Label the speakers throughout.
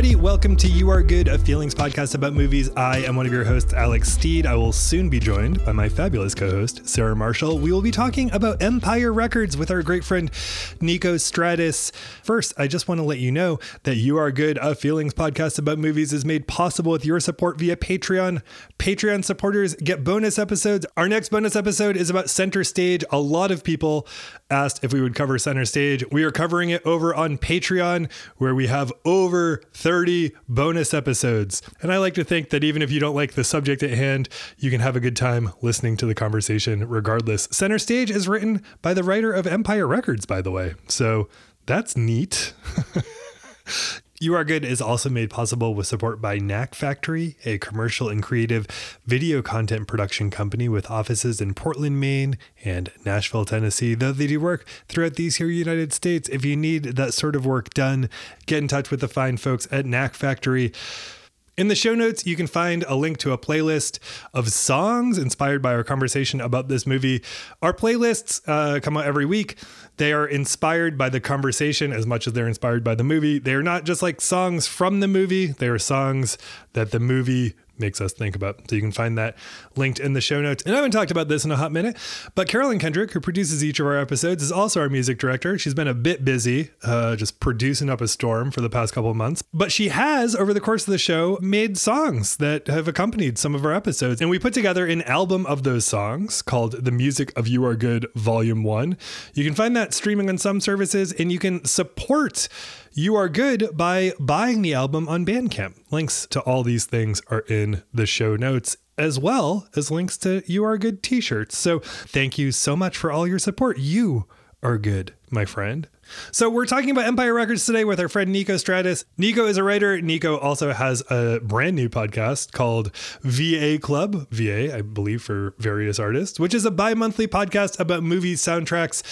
Speaker 1: everybody. Welcome to You Are Good, a feelings podcast about movies. I am one of your hosts, Alex Steed. I will soon be joined by my fabulous co host, Sarah Marshall. We will be talking about Empire Records with our great friend, Nico Stratus. First, I just want to let you know that You Are Good, a feelings podcast about movies, is made possible with your support via Patreon. Patreon supporters get bonus episodes. Our next bonus episode is about Center Stage. A lot of people asked if we would cover Center Stage. We are covering it over on Patreon, where we have over 30 bonus episodes. And I like to think that even if you don't like the subject at hand, you can have a good time listening to the conversation regardless. Center Stage is written by the writer of Empire Records, by the way. So that's neat. You Are Good is also made possible with support by Knack Factory, a commercial and creative video content production company with offices in Portland, Maine and Nashville, Tennessee. Though they do work throughout these here United States, if you need that sort of work done, get in touch with the fine folks at Knack Factory. In the show notes, you can find a link to a playlist of songs inspired by our conversation about this movie. Our playlists uh, come out every week. They are inspired by the conversation as much as they're inspired by the movie. They are not just like songs from the movie, they are songs that the movie makes us think about. So you can find that linked in the show notes. And I haven't talked about this in a hot minute, but Carolyn Kendrick, who produces each of our episodes, is also our music director. She's been a bit busy, uh, just producing up a storm for the past couple of months. But she has, over the course of the show, made songs that have accompanied some of our episodes. And we put together an album of those songs called The Music of You Are Good, Volume 1. You can find that streaming on some services, and you can support you Are Good by buying the album on Bandcamp. Links to all these things are in the show notes as well as links to You Are Good t shirts. So thank you so much for all your support. You are good, my friend. So we're talking about Empire Records today with our friend Nico Stratus. Nico is a writer. Nico also has a brand new podcast called VA Club, VA, I believe, for various artists, which is a bi-monthly podcast about movie soundtracks.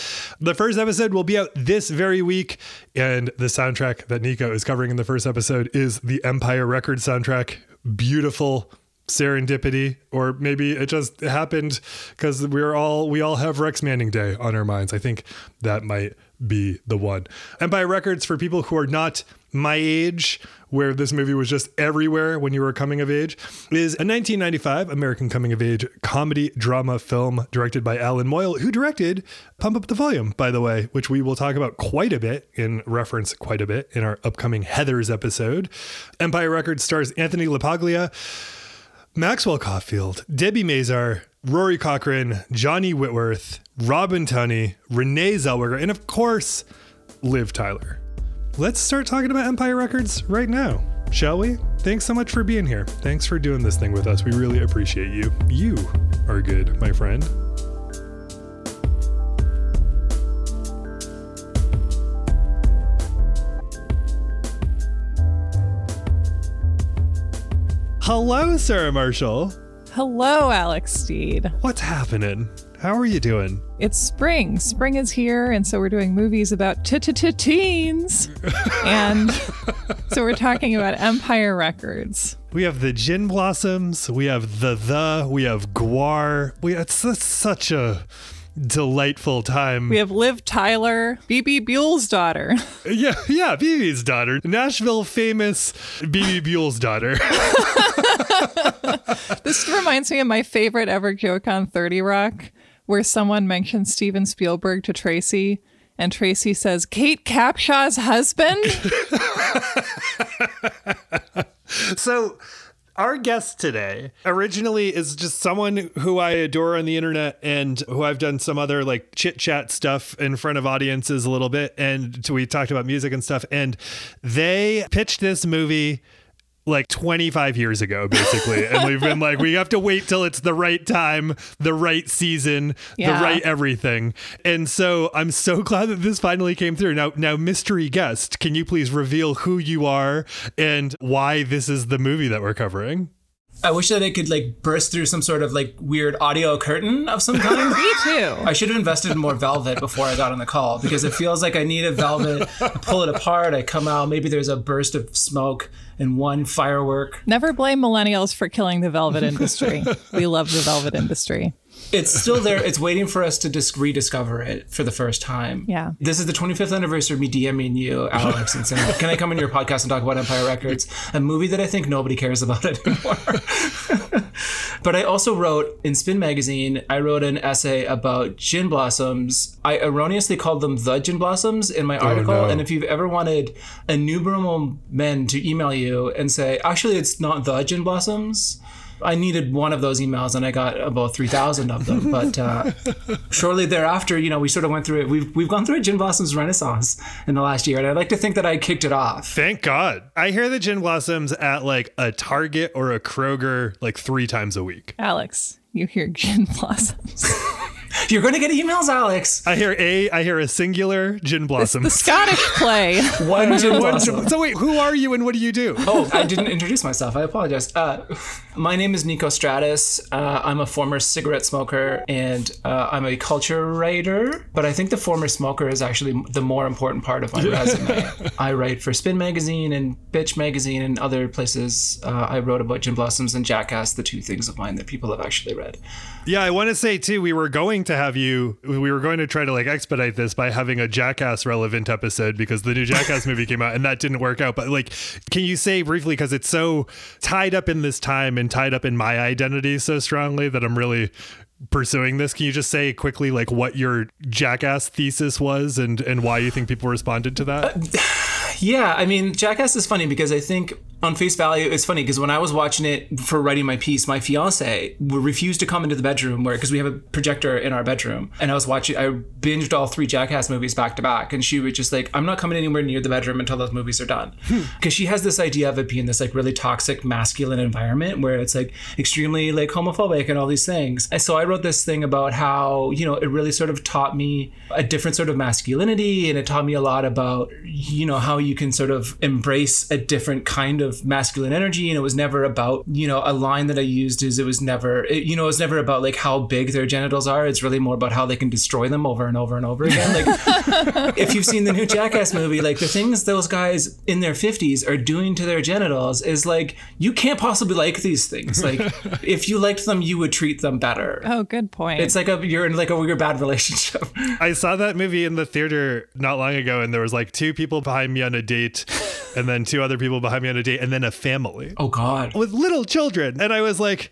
Speaker 1: The first episode will be out this very week, and the soundtrack that Nico is covering in the first episode is the Empire Records soundtrack. Beautiful serendipity or maybe it just happened because we're all we all have rex manning day on our minds. I think that might be the one. Empire records for people who are not my age where this movie was just everywhere when you were coming of age is a 1995 american coming of age comedy drama film directed by allan moyle who directed pump up the volume by the way which we will talk about quite a bit in reference quite a bit in our upcoming heathers episode. Empire records stars anthony lapaglia Maxwell Caulfield, Debbie Mazar, Rory Cochrane, Johnny Whitworth, Robin Tunney, Renee Zellweger, and of course, Liv Tyler. Let's start talking about Empire Records right now, shall we? Thanks so much for being here. Thanks for doing this thing with us. We really appreciate you. You are good, my friend. Hello, Sarah Marshall.
Speaker 2: Hello, Alex Steed.
Speaker 1: What's happening? How are you doing?
Speaker 2: It's spring. Spring is here, and so we're doing movies about teens. and so we're talking about Empire Records.
Speaker 1: We have the Gin Blossoms. We have the the. We have Gwar. We it's, it's such a delightful time.
Speaker 2: We have Liv Tyler, Bebe Buell's daughter.
Speaker 1: Yeah, yeah, Bebe's daughter. Nashville famous Bebe Buell's daughter.
Speaker 2: this reminds me of my favorite ever joke on 30 Rock, where someone mentions Steven Spielberg to Tracy, and Tracy says, Kate Capshaw's husband?
Speaker 1: so our guest today originally is just someone who I adore on the internet and who I've done some other like chit chat stuff in front of audiences a little bit. And we talked about music and stuff. And they pitched this movie like 25 years ago, basically. and we've been like, we have to wait till it's the right time, the right season,
Speaker 2: Yeah.
Speaker 1: the right everything. And so I'm so glad that this finally came through. Now, now, mystery guest, can you please reveal who you are and why this is the movie that we're covering?
Speaker 3: I wish that I could like burst through some sort of like weird audio curtain of some kind.
Speaker 2: Me too.
Speaker 3: I should have invested in more velvet before I got on the call because it feels like I need a velvet. I pull it apart, I come out, maybe there's a burst of smoke and one firework.
Speaker 2: Never blame millennials for killing the velvet industry. we love the velvet industry.
Speaker 3: It's still there. It's waiting for us to just rediscover it for the first time.
Speaker 2: Yeah.
Speaker 3: This is the 25th anniversary of me DMing you, Alex, and saying, "Can I come on your podcast and talk about Empire Records, a movie that I think nobody cares about anymore?" but I also wrote in Spin Magazine. I wrote an essay about gin blossoms. I erroneously called them the gin blossoms in my oh, article.
Speaker 1: no.
Speaker 3: And if you've ever wanted innumerable men to email you and say, "Actually, it's not the gin blossoms." I needed one of those emails and I got about 3,000 of them. But uh, shortly thereafter, you know, we sort of went through it. We've, we've gone through a Gin Blossoms renaissance in the last year. And I'd like to think that I kicked it off.
Speaker 1: Thank God. I hear the gin blossoms at like a Target or a Kroger like three times a week.
Speaker 2: Alex, you hear gin blossoms.
Speaker 3: You're going to get emails, Alex.
Speaker 1: I hear a I hear a singular gin blossom.
Speaker 2: the
Speaker 1: blossoms.
Speaker 2: Scottish play.
Speaker 3: One Gin Blossom.
Speaker 1: so wait, who are you and what do you do?
Speaker 3: Oh, I didn't introduce myself. I apologize. Uh, my name is Nico Stratus. Uh, I'm a former cigarette smoker and uh, I'm a culture writer. But I think the former smoker is actually the more important part of my resume. I write for Spin Magazine and Bitch Magazine and other places. Uh, I wrote about Gin Blossoms and Jackass, the two things of mine that people have actually read.
Speaker 1: Yeah, I want to say too, we were going to have you, we were going to try to like expedite this by having a Jackass relevant episode because the new Jackass movie came out and that didn't work out. But like, can you say briefly, because it's so tied up in this time and tied up in my identity so strongly that I'm really pursuing this? Can you just say quickly like what your Jackass thesis was and, and why you think people responded to that?
Speaker 3: Uh, Yeah, I mean, Jackass is funny because I think on face value, it's funny because when I was watching it for writing my piece, my fiance refused to come into the bedroom where because we have a projector in our bedroom, and I was watching. I binged all three Jackass movies back to back, and she was just like, "I'm not coming anywhere near the bedroom until those movies are done," hmm. because she has this idea of it being this like really toxic masculine environment where it's like extremely like homophobic and all these things. And so I wrote this thing about how you know it really sort of taught me a different sort of masculinity, and it taught me a lot about you know how you can sort of embrace a different kind of masculine energy and it was never about you know a line that i used is it was never it, you know it was never about like how big their genitals are. It's really more about how they can destroy them over and over and over again. Like if you've seen the new jackass movie like the things those guys in their 50s are doing to their genitals is like you can't possibly like these things. Like if you liked them you would treat them better.
Speaker 2: Oh, good point.
Speaker 3: it's like a you're in like a weird bad relationship.
Speaker 1: I saw that movie in the theater not long ago, and there was like two people behind me on a date, and then two other people behind me on a date, and then a family
Speaker 3: oh god
Speaker 1: with little children. And I was like,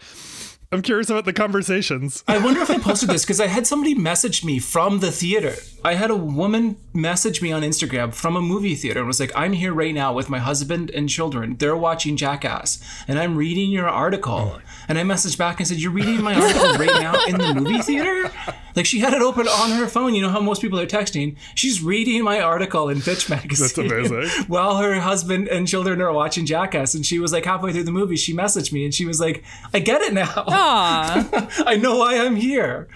Speaker 1: I'm curious about the conversations.
Speaker 3: I wonder if I posted this because I had somebody message me from the theater. I had a woman message me on Instagram from a movie theater and was like, I'm here right now with my husband and children. They're watching Jackass and I'm reading your article. Oh. And I messaged back and said, You're reading my article right now in the movie theater? Like she had it open on her phone. You know how most people are texting? She's reading my article in Bitch Magazine.
Speaker 1: That's amazing.
Speaker 3: While her husband and children are watching Jackass. And she was like, halfway through the movie, she messaged me and she was like, I get it now. I know why I'm here.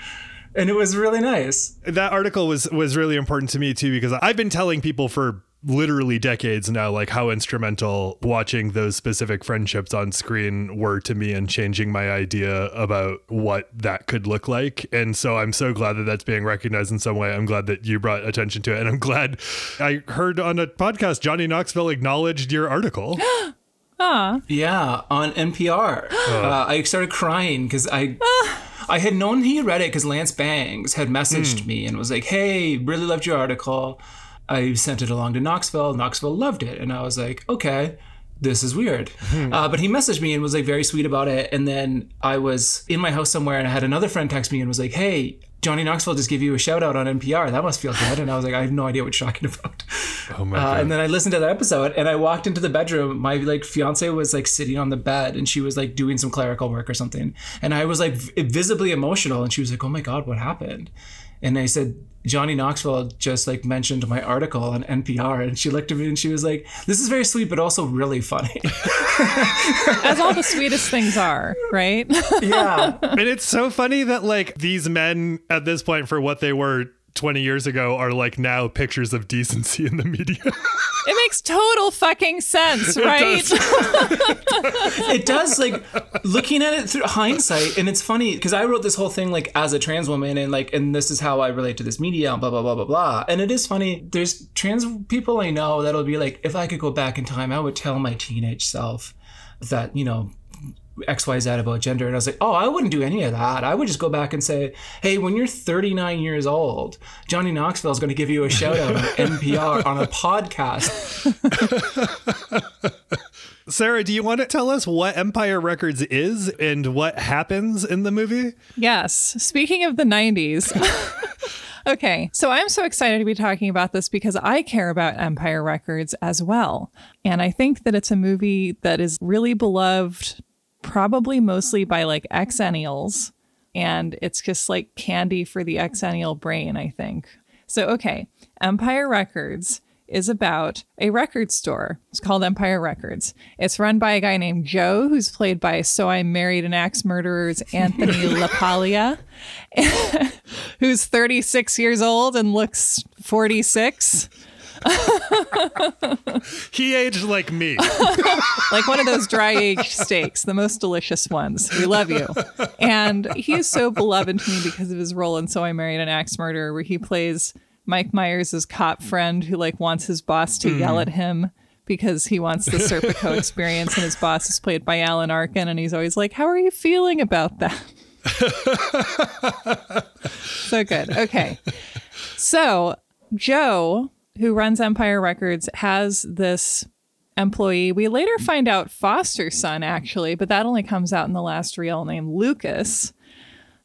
Speaker 3: And it was really nice.
Speaker 1: That article was was really important to me too because I've been telling people for literally decades now like how instrumental watching those specific friendships on screen were to me in changing my idea about what that could look like and so i'm so glad that that's being recognized in some way i'm glad that you brought attention to it and i'm glad i heard on a podcast johnny knoxville acknowledged your article
Speaker 3: Yeah, on NPR. Uh, I started crying because I. I had known he read it because Lance Bangs had messaged me and was like, "Hey, really loved your article." I sent it along to Knoxville. Knoxville loved it, and I was like, "Okay, this is weird." Uh, but he messaged me and was like very sweet about it. And then I was in my house somewhere, and I had another friend text me and was like, "Hey, Johnny Knoxville just gave you a shout out on NPR. That must feel good." And I was like, "I have no idea what you're talking about."
Speaker 1: oh my
Speaker 3: Uh,
Speaker 1: god
Speaker 3: and then I listened to that episode, and I walked into the bedroom. My like fiance was like sitting on the bed, and she was like doing some clerical work or something. And I was like visibly emotional, and she was like, "Oh my god, what happened?" And I said, "Johnny Knoxville just like mentioned my article on NPR," and she looked at me and she was like, "This is very sweet, but also really funny."
Speaker 2: As all the sweetest things are, right?
Speaker 3: yeah,
Speaker 1: and it's so funny that like these men at this point for what they were 20 years ago are like now pictures of decency in the media.
Speaker 2: It makes total fucking sense, right?
Speaker 3: it does like looking at it through hindsight and it's funny because i wrote this whole thing like as a trans woman and like and this is how i relate to this media and blah blah blah blah blah. And it is funny there's trans people i know that'll be like if i could go back in time i would tell my teenage self that you know XYZ about gender. And I was like, oh, I wouldn't do any of that. I would just go back and say, hey, when you're 39 years old, Johnny Knoxville is going to give you a shout out on NPR on a podcast.
Speaker 1: Sarah, do you want to tell us what Empire Records is and what happens in the movie?
Speaker 2: Yes. Speaking of the 90s. okay. So I'm so excited to be talking about this because I care about Empire Records as well. And I think that it's a movie that is really beloved, probably mostly by like exennials. And it's just like candy for the exennial brain, I think. So, okay. Empire Records is about a record store. It's called Empire Records. It's run by a guy named Joe, who's played by So I Married an Axe Murderer's Anthony LaPaglia, who's 36 years old and looks 46.
Speaker 1: he aged like me.
Speaker 2: like one of those dry aged steaks, the most delicious ones. We love you. And he is so beloved to me because of his role in So I Married an Axe Murderer, where he plays Mike Myers' cop friend who like wants his boss to mm. yell at him because he wants the Serpico experience, and his boss is played by Alan Arkin, and he's always like, "How are you feeling about that?" so good. Okay, so Joe, who runs Empire Records, has this employee. We later find out foster son, actually, but that only comes out in the last reel, named Lucas,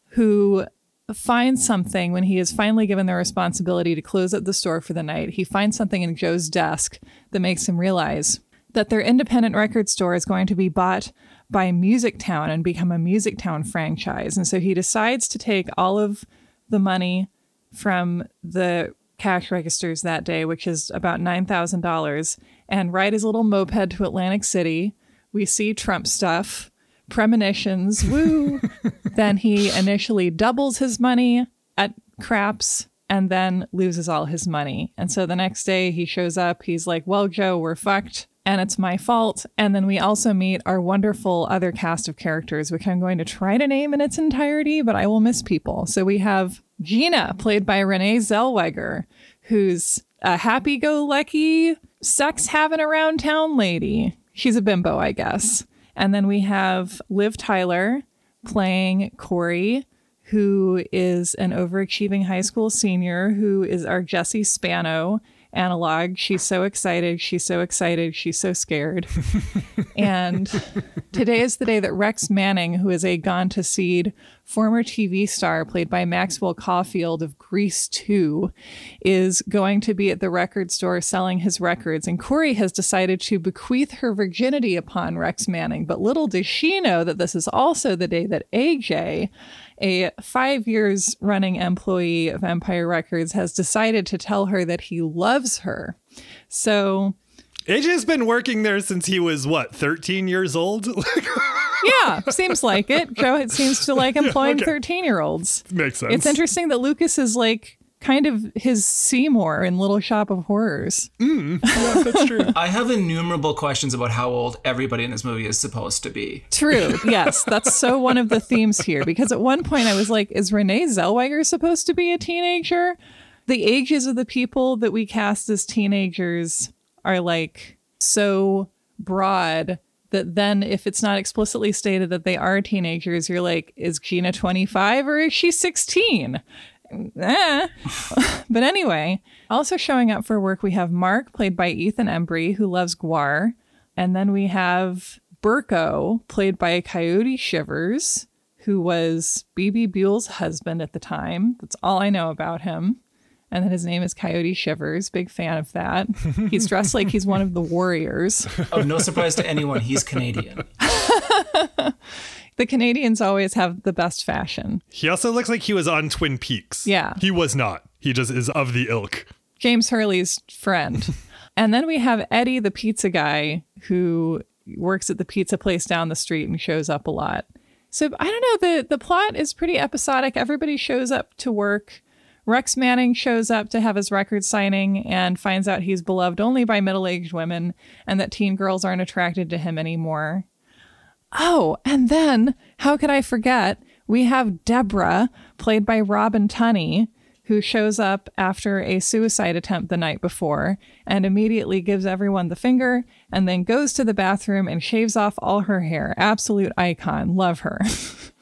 Speaker 2: who finds something when he is finally given the responsibility to close up the store for the night. He finds something in Joe's desk that makes him realize that their independent record store is going to be bought by Music Town and become a Music Town franchise. And so he decides to take all of the money from the cash registers that day, which is about $9,000, and ride his little moped to Atlantic City. We see Trump stuff premonitions, woo. then he initially doubles his money at craps and then loses all his money. And so the next day he shows up, he's like, Well, Joe, we're fucked. And it's my fault. And then we also meet our wonderful other cast of characters, which I'm going to try to name in its entirety, but I will miss people. So we have Gina, played by Renee Zellweger, who's a happy go lucky, sex having around town lady. She's a bimbo, I guess. And then we have Liv Tyler playing Corey, who is an overachieving high school senior who is our Jesse Spano analog. She's so excited. She's so excited. She's so scared. and today is the day that Rex Manning, who is a Gone to Seed former TV star played by Maxwell Caulfield of Grease 2, is going to be at the record store selling his records. And Corey has decided to bequeath her virginity upon Rex Manning. But little does she know that this is also the day that AJ, a five years running employee of Empire Records, has decided to tell her that he loves her. So.
Speaker 1: AJ's been working there since he was what, 13 years old?
Speaker 2: yeah, seems like it. Joe it seems to like employing 13 year olds.
Speaker 1: Makes sense.
Speaker 2: It's interesting that Lucas is like kind of his Seymour in Little Shop of Horrors.
Speaker 1: Mm, yeah, that's true.
Speaker 3: I have innumerable questions about how old everybody in this movie is supposed to be.
Speaker 2: True. Yes, that's so one of the themes here because at one point I was like, is Renee Zellweger supposed to be a teenager? The ages of the people that we cast as teenagers are like so broad that then if it's not explicitly stated that they are teenagers, you're like, is Gina 25 or is she 16? Eh. but anyway, also showing up for work, we have Mark, played by Ethan Embry, who loves GWAR. And then we have Berko, played by Coyote Shivers, who was Bebe Buell's husband at the time. That's all I know about him. And then his name is Coyote Shivers. Big fan of that. He's dressed like he's one of the warriors.
Speaker 3: Oh, no surprise to anyone. He's Canadian.
Speaker 2: the Canadians always have the best fashion.
Speaker 1: He also looks like he was on Twin Peaks.
Speaker 2: Yeah.
Speaker 1: He was not. He just is of the ilk.
Speaker 2: James Hurley's friend. and then we have Eddie, the pizza guy, who works at the pizza place down the street and shows up a lot. So I don't know, the the plot is pretty episodic. Everybody shows up to work. Rex Manning shows up to have his record signing and finds out he's beloved only by middle aged women and that teen girls aren't attracted to him anymore. Oh, and then, how could I forget? We have Deborah, played by Robin Tunney, who shows up after a suicide attempt the night before and immediately gives everyone the finger and then goes to the bathroom and shaves off all her hair. Absolute icon. Love her.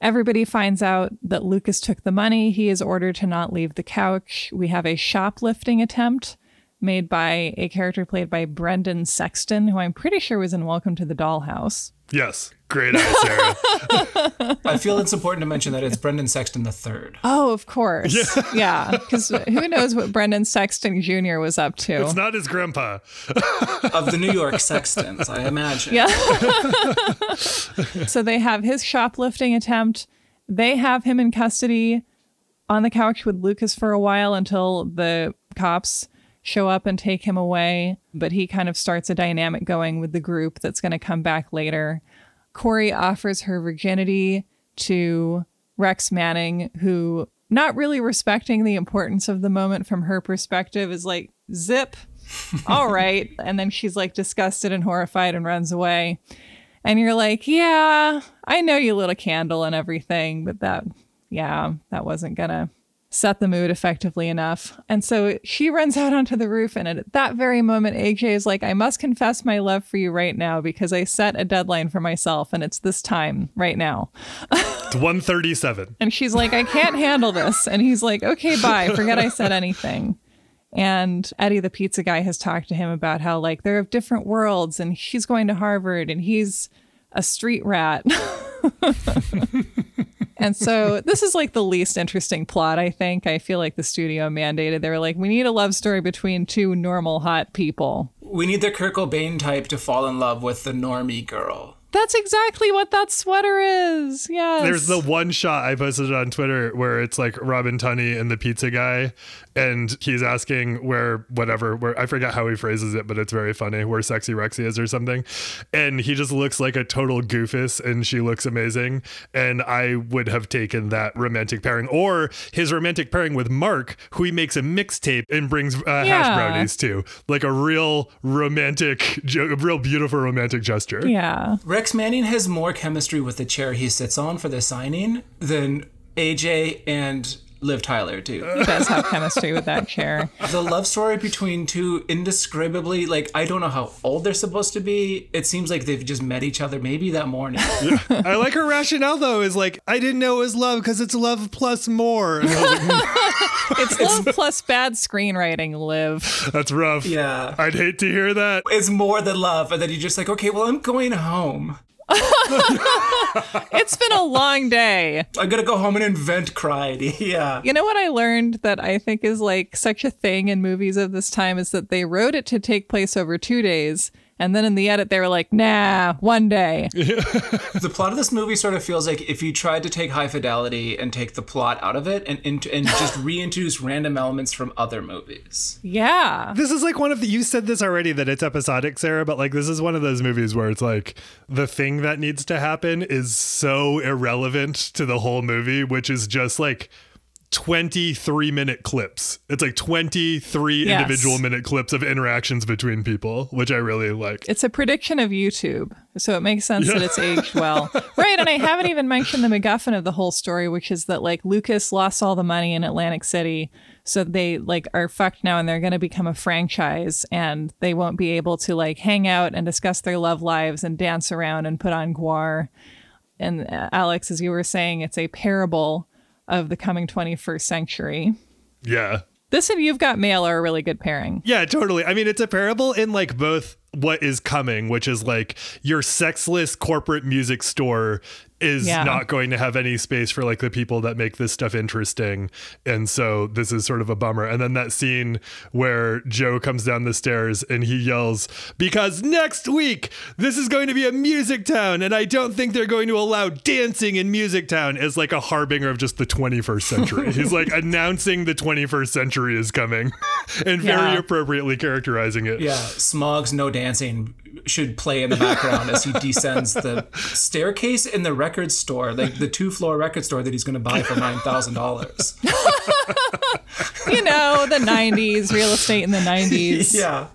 Speaker 2: Everybody finds out that Lucas took the money. He is ordered to not leave the couch. We have a shoplifting attempt made by a character played by Brendan Sexton, who I'm pretty sure was in Welcome to the Dollhouse.
Speaker 1: Yes. Great eye, Sarah.
Speaker 3: I feel it's important to mention that it's Brendan Sexton the third.
Speaker 2: Oh, of course. Yeah. Because who knows what Brendan Sexton Jr. was up to?
Speaker 1: it's not his grandpa.
Speaker 3: of the New York Sextons, I imagine.
Speaker 2: Yeah. so they have his shoplifting attempt. They have him in custody on the couch with Lucas for a while until the cops show up and take him away. But he kind of starts a dynamic going with the group that's going to come back later. Corey offers her virginity to Rex Manning, who, not really respecting the importance of the moment from her perspective, is like, zip, all right. And then she's like disgusted and horrified and runs away. And you're like, yeah, I know you lit a candle and everything, but that, yeah, that wasn't gonna set the mood effectively enough. And so she runs out onto the roof, and at that very moment, AJ is like, I must confess my love for you right now because I set a deadline for myself, and it's this time right now.
Speaker 1: It's 137.
Speaker 2: And she's like, I can't handle this. And he's like, okay, bye. Forget I said anything. And Eddie, the pizza guy, has talked to him about how, like, they're of different worlds, and she's going to Harvard, and he's a street rat. and so this is like the least interesting plot, I think. I feel like the studio mandated. They were like, we need a love story between two normal, hot people.
Speaker 3: We need the Kurt Cobain type to fall in love with the normie girl.
Speaker 2: That's exactly what that sweater is. Yes.
Speaker 1: There's the one shot I posted on Twitter where it's like Robin Tunney and the pizza guy, and he's asking where whatever where I forget how he phrases it, but it's very funny where sexy Rexy is or something, and he just looks like a total goofus, and she looks amazing, and I would have taken that romantic pairing or his romantic pairing with Mark, who he makes a mixtape and brings uh, hash
Speaker 2: Yeah.
Speaker 1: brownies to, like a real romantic, a real beautiful romantic gesture.
Speaker 2: Yeah.
Speaker 3: Rex Manning has more chemistry with the chair he sits on for the signing than AJ and Liv Tyler too.
Speaker 2: He does have chemistry with that chair.
Speaker 3: the love story between two indescribably like I don't know how old they're supposed to be. It seems like they've just met each other maybe that morning.
Speaker 1: I like her rationale though. Is like I didn't know it was love because it's love plus more. And I like, "Hmm,
Speaker 2: It's love plus bad screenwriting, Liv.
Speaker 1: That's rough.
Speaker 3: Yeah.
Speaker 1: I'd hate to hear that.
Speaker 3: it's more than love, and then you're just like, okay, well, I'm going home.
Speaker 2: It's been a long day.
Speaker 3: I'm gonna go home and invent cried. yeah.
Speaker 2: You know what I learned that I think is like such a thing in movies of this time is that they wrote it to take place over two days. And then in the edit, they were like, nah, one day.
Speaker 3: The plot of this movie sort of feels like if you tried to take High Fidelity and take the plot out of it and into, and just reintroduce random elements from other movies.
Speaker 2: Yeah.
Speaker 1: This is like one of the. You said this already that it's episodic, Sarah, but like this is one of those movies where it's like the thing that needs to happen is so irrelevant to the whole movie, which is just like. 23 minute clips. It's like 23
Speaker 2: Yes.
Speaker 1: individual minute clips of interactions between people, which I really like.
Speaker 2: It's a prediction of YouTube. So it makes sense that it's aged well. Right. And I haven't even mentioned the MacGuffin of the whole story, which is that like Lucas lost all the money in Atlantic City. So they like are fucked now and they're going to become a franchise and they won't be able to like hang out and discuss their love lives and dance around and put on GWAR. And uh, Alex, as you were saying, it's a parable of the coming 21st century.
Speaker 1: Yeah.
Speaker 2: This and You've Got Mail are a really good pairing.
Speaker 1: Yeah, totally. I mean, it's a parable in like both what is coming, which is like your sexless corporate music store is
Speaker 2: Yeah.
Speaker 1: not going to have any space for like the people that make this stuff interesting. And so this is sort of a bummer. And then that scene where Joe comes down the stairs and he yells, Because next week, this is going to be a music town, and I don't think they're going to allow dancing in music town as like a harbinger of just the 21st century. He's like announcing the 21st century is coming and very
Speaker 2: Yeah.
Speaker 1: appropriately characterizing it.
Speaker 3: Yeah, Smog's No Dancing should play in the background as he descends the staircase in the record store, like the two floor record store that he's going to buy for $9,000.
Speaker 2: You know, the 90s, real estate in the 90s.
Speaker 3: yeah.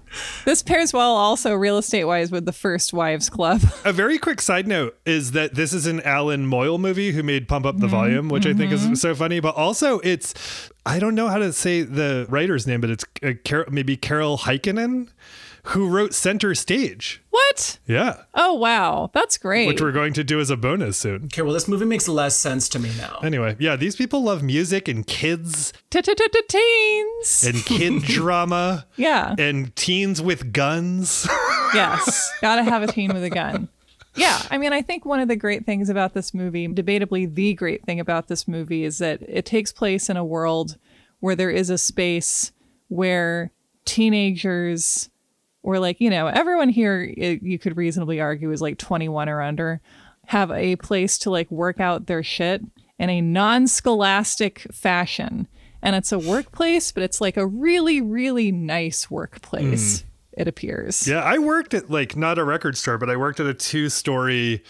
Speaker 2: This pairs well also real estate wise with the First Wives Club.
Speaker 1: A very quick side note is that this is an Allan Moyle movie who made Pump Up the Volume, which I think is so funny. But also, it's I don't know how to say the writer's name, but it's uh, Car- maybe Carol Heikkinen who wrote Center Stage.
Speaker 2: What?
Speaker 1: Yeah,
Speaker 2: Oh wow, that's great.
Speaker 1: which we're going to do as a bonus soon.
Speaker 3: Okay, well, this movie makes less sense to me now.
Speaker 1: Anyway, yeah, these people love music and kids
Speaker 2: Teens.
Speaker 1: and kid drama
Speaker 2: Yeah.
Speaker 1: and teens with guns.
Speaker 2: Yes. Gotta have a teen with a gun. Yeah. I mean, I think one of the great things about this movie, debatably the great thing about this movie, is that it takes place in a world where there is a space where teenagers, or like, you know, everyone here, it, you could reasonably argue is like 21 or under, have a place to like work out their shit in a non scholastic fashion. And it's a workplace, but it's like a really, really nice workplace, mm. it appears.
Speaker 1: Yeah, I worked at like not a record store, but I worked at a two story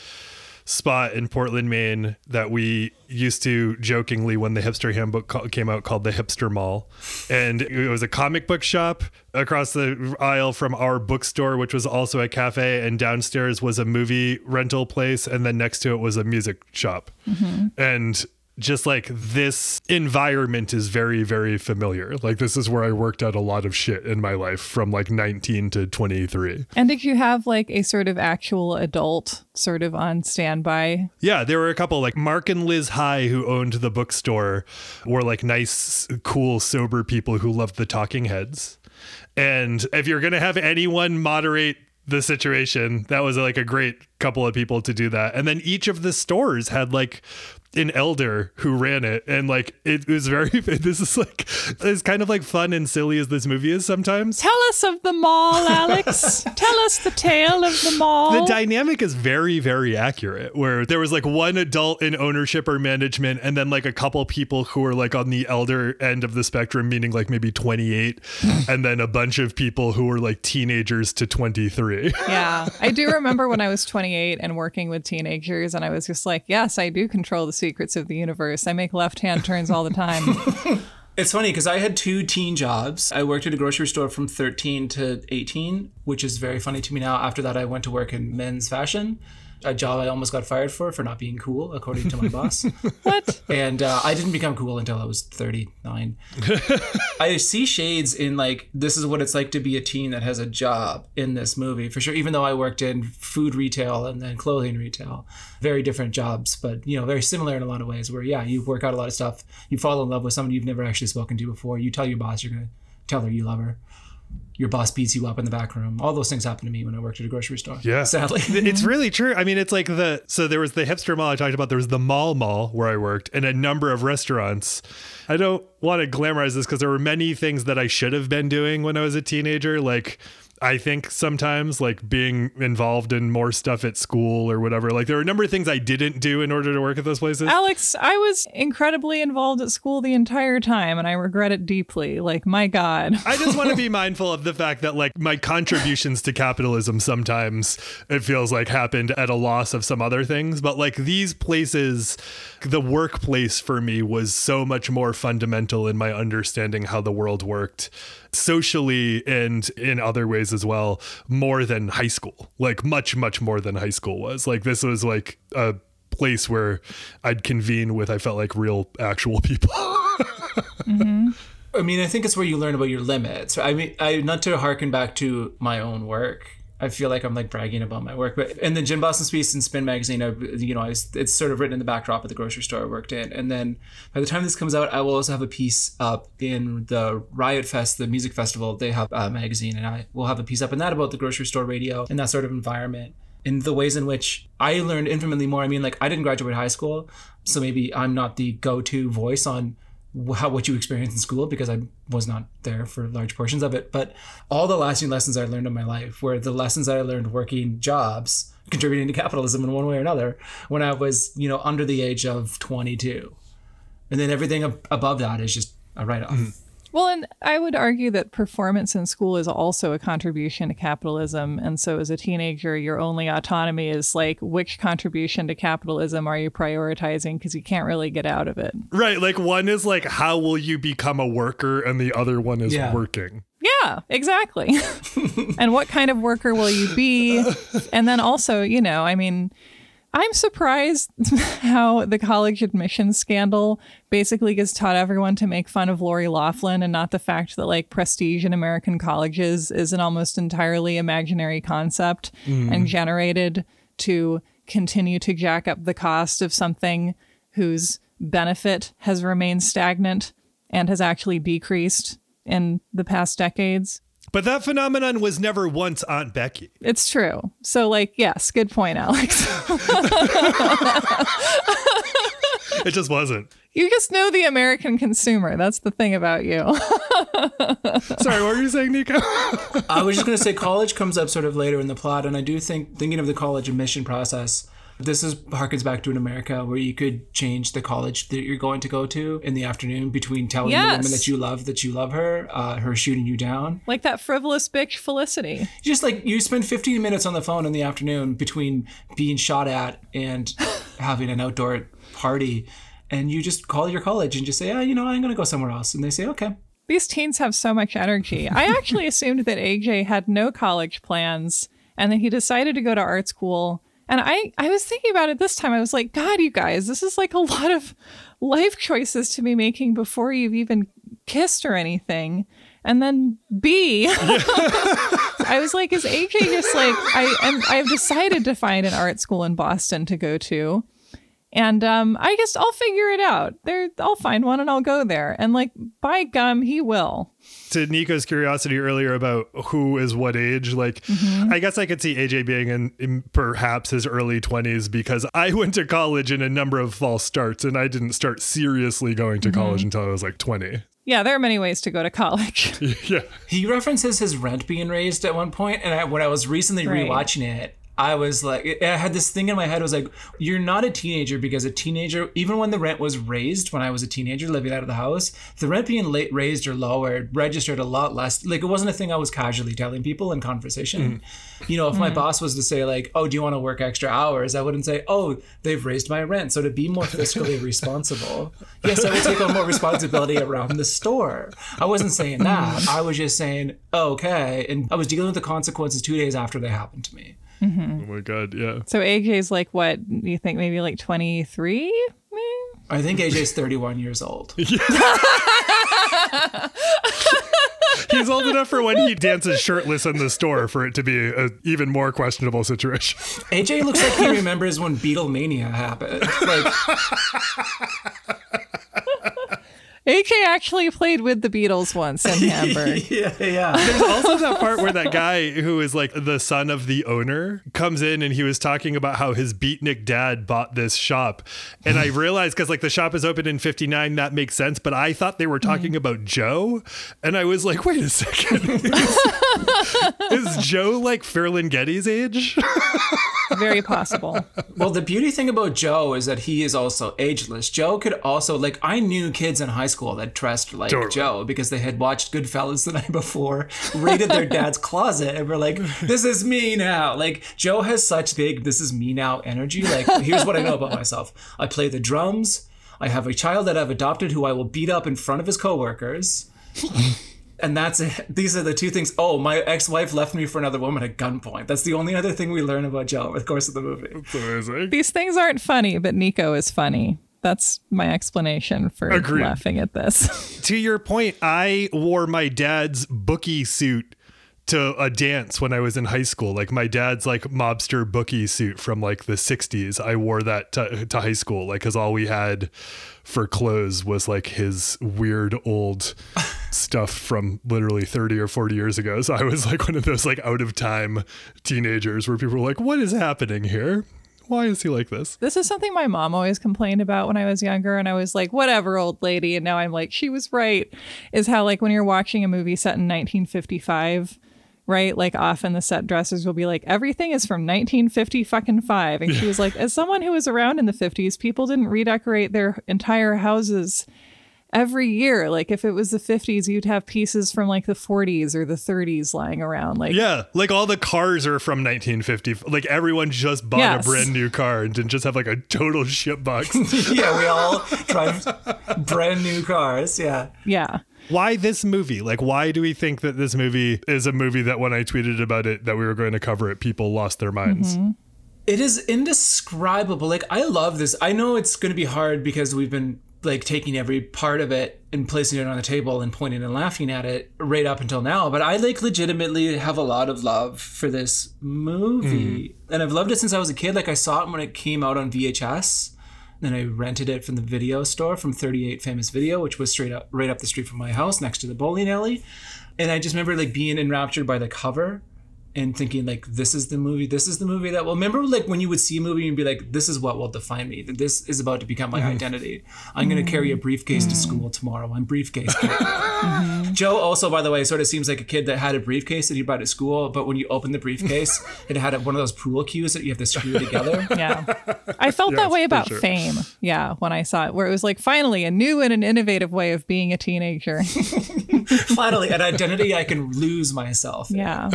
Speaker 1: spot in Portland, Maine that we used to jokingly when the hipster handbook ca- came out called the hipster mall. And it was a comic book shop across the aisle from our bookstore, which was also a cafe. And downstairs was a movie rental place. And then next to it was a music shop. Mm-hmm. And just like this environment is very, very familiar. Like, this is where I worked out a lot of shit in my life from like 19 to 23.
Speaker 2: And did you have like a sort of actual adult sort of on standby?
Speaker 1: Yeah, there were a couple like Mark and Liz High who owned the bookstore were like nice, cool, sober people who loved the talking heads. And if you're going to have anyone moderate the situation, that was like a great couple of people to do that. And then each of the stores had like an elder who ran it and like it was very this is like it's kind of like fun and silly as this movie is sometimes
Speaker 2: Tell us of the mall, Alex. Tell us the tale of the mall.
Speaker 1: the dynamic is very very accurate where there was like one adult in ownership or management and then like a couple people who were like on the elder end of the spectrum meaning like maybe 28 and then a bunch of people who were like teenagers to 23
Speaker 2: yeah. I do remember when I was 28 and working with teenagers, and I was just like, yes, I do control the secrets of the universe. I make left hand turns all the time.
Speaker 3: It's funny because I had two teen jobs. I worked at a grocery store from 13 to 18, which is very funny to me now. After that, I went to work in men's fashion, a job I almost got fired for for not being cool, according to my boss.
Speaker 2: what?
Speaker 3: And uh, I didn't become cool until I was 39. I see shades in like, this is what it's like to be a teen that has a job in this movie for sure. Even though I worked in food retail and then clothing retail, very different jobs, but you know, very similar in a lot of ways where, yeah, you work out a lot of stuff. You fall in love with someone you've never actually spoken to before. You tell your boss you're going to tell her you love her. Your boss beats you up in the back room. All those things happened to me when I worked at a grocery store.
Speaker 1: Yeah.
Speaker 3: Sadly.
Speaker 1: it's really true. I mean, it's like the so there was the hipster mall I talked about. There was the mall mall where I worked, and a number of restaurants. I don't want to glamorize this because there were many things that I should have been doing when I was a teenager. Like I think sometimes like being involved in more stuff at school or whatever. Like there were a number of things I didn't do in order to work at those places.
Speaker 2: Alex, I was incredibly involved at school the entire time, and I regret it deeply. Like, my God.
Speaker 1: I just want to be mindful of the fact that like my contributions to capitalism sometimes it feels like happened at a loss of some other things, but like these places, the workplace for me was so much more fundamental in my understanding how the world worked socially and in other ways as well, more than high school. Like much much more than high school was. Like this was like a place where I'd convene with I felt like real actual people. Mm-hmm.
Speaker 3: I mean, I think it's where you learn about your limits. I mean, I not to harken back to my own work. I feel like I'm like bragging about my work, but in the Gin Blossoms piece and Spin magazine, I, you know, I, it's sort of written in the backdrop of the grocery store I worked in. And then by the time this comes out, I will also have a piece up in the Riot Fest, the music festival. They have a magazine, and I will have a piece up in that about the grocery store radio and that sort of environment. and the ways in which I learned infinitely more. I mean, like I didn't graduate high school, so maybe I'm not the go-to voice on how what you experienced in school because I was not there for large portions of it. But all the lasting lessons I learned in my life were the lessons that I learned working jobs, contributing to capitalism in one way or another when I was, you know, under the age of 22. And then everything ab- above that is just a write off. Mm-hmm.
Speaker 2: Well, and I would argue that performance in school is also a contribution to capitalism. And so as a teenager, your only autonomy is like, which contribution to capitalism are you prioritizing? Because you can't really get out of it.
Speaker 1: Right. Like one is like, how will you become a worker? And the other one is
Speaker 3: Yeah.
Speaker 1: working.
Speaker 2: Yeah. Yeah, exactly. and what kind of worker will you be? And then also, you know, I mean, I'm surprised how the college admissions scandal basically gets taught everyone to make fun of Lori Loughlin and not the fact that like prestige in American colleges is an almost entirely imaginary concept hmm. and generated to continue to jack up the cost of something whose benefit has remained stagnant and has actually decreased in the past decades.
Speaker 1: But that phenomenon was never once Aunt Becky.
Speaker 2: It's true. So, like, yes, good point, Alex.
Speaker 1: It just wasn't.
Speaker 2: you just know the American consumer. That's the thing about you.
Speaker 1: Sorry, what were you saying, Nico?
Speaker 3: I was just going to say college comes up sort of later in the plot, and I do think thinking of the college admission process. This is harkens back to in America where you could change the college that you're going to go to in the afternoon between telling the woman that you love that you love her, uh, her shooting you down.
Speaker 2: like that frivolous bitch Felicity.
Speaker 3: Just like you spend 15 minutes on the phone in the afternoon between being shot at and having an outdoor party, and you just call your college and just say, "Ah, you know, I'm going to go somewhere else," and they say, "Okay."
Speaker 2: These teens have so much energy. I actually assumed that AJ had no college plans and then he decided to go to art school. And I, I was thinking about it this time. I was like, God, you guys, this is like a lot of life choices to be making before you've even kissed or anything. And then B, I was like, is AJ just like I am I've decided to find an art school in Boston to go to. And um, I guess I'll figure it out. There, I'll find one and I'll go there. And like, by gum, he will.
Speaker 1: to Nico's curiosity earlier about who is what age, like I guess I could see AJ being in, in perhaps his early 20s because I went to college in a number of false starts and I didn't start seriously going to college until I was like 20.
Speaker 2: Yeah, there are many ways to go to college.
Speaker 1: yeah.
Speaker 3: He references his rent being raised at one point, and I, when I was recently
Speaker 2: Right.
Speaker 3: rewatching it, I was like, I had this thing in my head. I was like, you're not a teenager because a teenager, even when the rent was raised when I was a teenager living out of the house, the rent being late raised or lowered registered a lot less. Like it wasn't a thing I was casually telling people in conversation. Mm. You know, if my mm. boss was to say like, oh, do you want to work extra hours? I wouldn't say, oh, they've raised my rent. So to be more fiscally responsible, yes, I would take on more responsibility around the store. I wasn't saying that. I was just saying, okay. And I was dealing with the consequences two days after they happened to me. Mm-hmm.
Speaker 1: Oh my God. Yeah.
Speaker 2: So AJ's like, what, you think maybe like 23?
Speaker 3: I think AJ's 31 years old.
Speaker 1: He's old enough for when he dances shirtless in the store for it to be an even more questionable situation.
Speaker 3: AJ looks like he remembers when Beatlemania happened. Like,
Speaker 2: AJ actually played with the Beatles once in Hamburg.
Speaker 3: yeah, yeah.
Speaker 1: There's also that part where that guy who is like the son of the owner comes in and he was talking about how his beatnik dad bought this shop. And I realized because like the shop is open in 59, that makes sense. But I thought they were mm-hmm. talking about Joe. And I was like, wait a second. is, is Joe like Ferlinghetti's age?
Speaker 2: Very possible.
Speaker 3: Well, the beauty thing about Joe is that he is also ageless. Joe could also like I knew kids in high school that dressed like
Speaker 1: Totally.
Speaker 3: Joe because they had watched Goodfellas the night before, raided their dad's closet, and were like, "This is me now." Like Joe has such big "This is me now" energy. Like, here's what I know about myself: I play the drums. I have a child that I've adopted who I will beat up in front of his coworkers. And that's it. These are the two things. Oh, my ex-wife left me for another woman at gunpoint. That's the only other thing we learn about Joe over the course of the movie.
Speaker 1: It's amazing.
Speaker 2: These things aren't funny, but Nico is funny. That's my explanation for
Speaker 1: Agreed.
Speaker 2: laughing at this.
Speaker 1: to your point, I wore my dad's bookie suit to a dance when I was in high school. Like my dad's like mobster bookie suit from like the 60s. I wore that to, to high school, like, because all we had for clothes was like his weird old stuff from literally 30 or 40 years ago. So I was like one of those like out of time teenagers where people were like, what is happening here? Why is he like this?
Speaker 2: This is something my mom always complained about when I was younger, and I was like, whatever, old lady. And now I'm like, she was right. Is how, like, when you're watching a movie set in 1955, right? Like, often the set dressers will be like, everything is from 1950 fucking five. And she was like, as someone who was around in the 50s, people didn't redecorate their entire houses every year. Like, if it was the 50s, you'd have pieces from like the 40s or the 30s lying around. Like,
Speaker 1: Yeah, like all the cars are from 1950. Like everyone just bought
Speaker 2: Yes.
Speaker 1: a brand new car and didn't just have like a total shit box.
Speaker 3: yeah, we all drive brand new cars. Yeah.
Speaker 2: Yeah.
Speaker 1: why this movie? Like, why do we think that this movie is a movie that when I tweeted about it that we were going to cover it, people lost their minds?
Speaker 2: Mm-hmm.
Speaker 3: It is indescribable. Like I love this. I know it's going to be hard because we've been like taking every part of it and placing it on the table and pointing and laughing at it right up until now. But I like legitimately have a lot of love for this movie, mm. and I've loved it since I was a kid. Like I saw it when it came out on VHS. Then I rented it from the video store from 38 Famous Video, which was straight up right up the street from my house next to the bowling alley. And I just remember like being enraptured by the cover and thinking like this is the movie this is the movie that will remember like when you would see a movie and be like this is what will define me this is about to become my mm-hmm. identity i'm going to carry a briefcase mm-hmm. to school tomorrow i'm briefcase mm-hmm. joe also by the way sort of seems like a kid that had a briefcase that he brought to school but when you open the briefcase it had one of those pool cues that you have to screw together
Speaker 2: yeah i felt yes, that way about sure. fame yeah when i saw it where it was like finally a new and an innovative way of being a teenager
Speaker 3: finally an identity i can lose myself
Speaker 2: yeah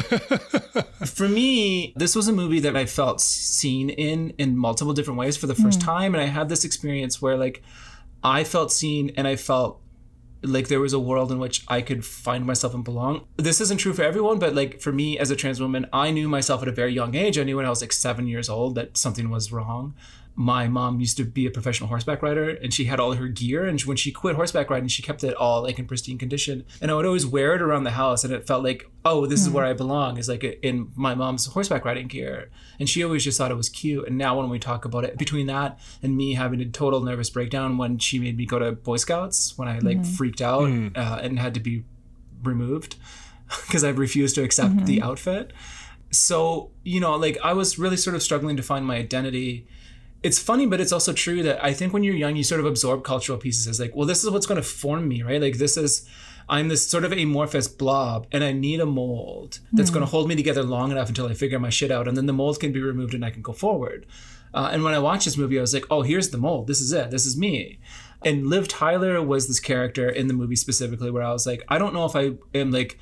Speaker 3: for me, this was a movie that I felt seen in in multiple different ways for the first mm. time, and I had this experience where like I felt seen and I felt like there was a world in which I could find myself and belong. This isn't true for everyone, but like for me as a trans woman, I knew myself at a very young age. I knew when I was like seven years old that something was wrong my mom used to be a professional horseback rider and she had all her gear and when she quit horseback riding she kept it all like in pristine condition and i would always wear it around the house and it felt like oh this mm. is where i belong is like in my mom's horseback riding gear and she always just thought it was cute and now when we talk about it between that and me having a total nervous breakdown when she made me go to boy scouts when i like mm. freaked out mm. uh, and had to be removed because i refused to accept mm-hmm. the outfit so you know like i was really sort of struggling to find my identity it's funny, but it's also true that I think when you're young, you sort of absorb cultural pieces as like, well, this is what's going to form me, right? Like this is, I'm this sort of amorphous blob, and I need a mold that's mm. going to hold me together long enough until I figure my shit out, and then the mold can be removed and I can go forward. Uh, and when I watched this movie, I was like, oh, here's the mold. This is it. This is me. And Liv Tyler was this character in the movie specifically where I was like, I don't know if I am like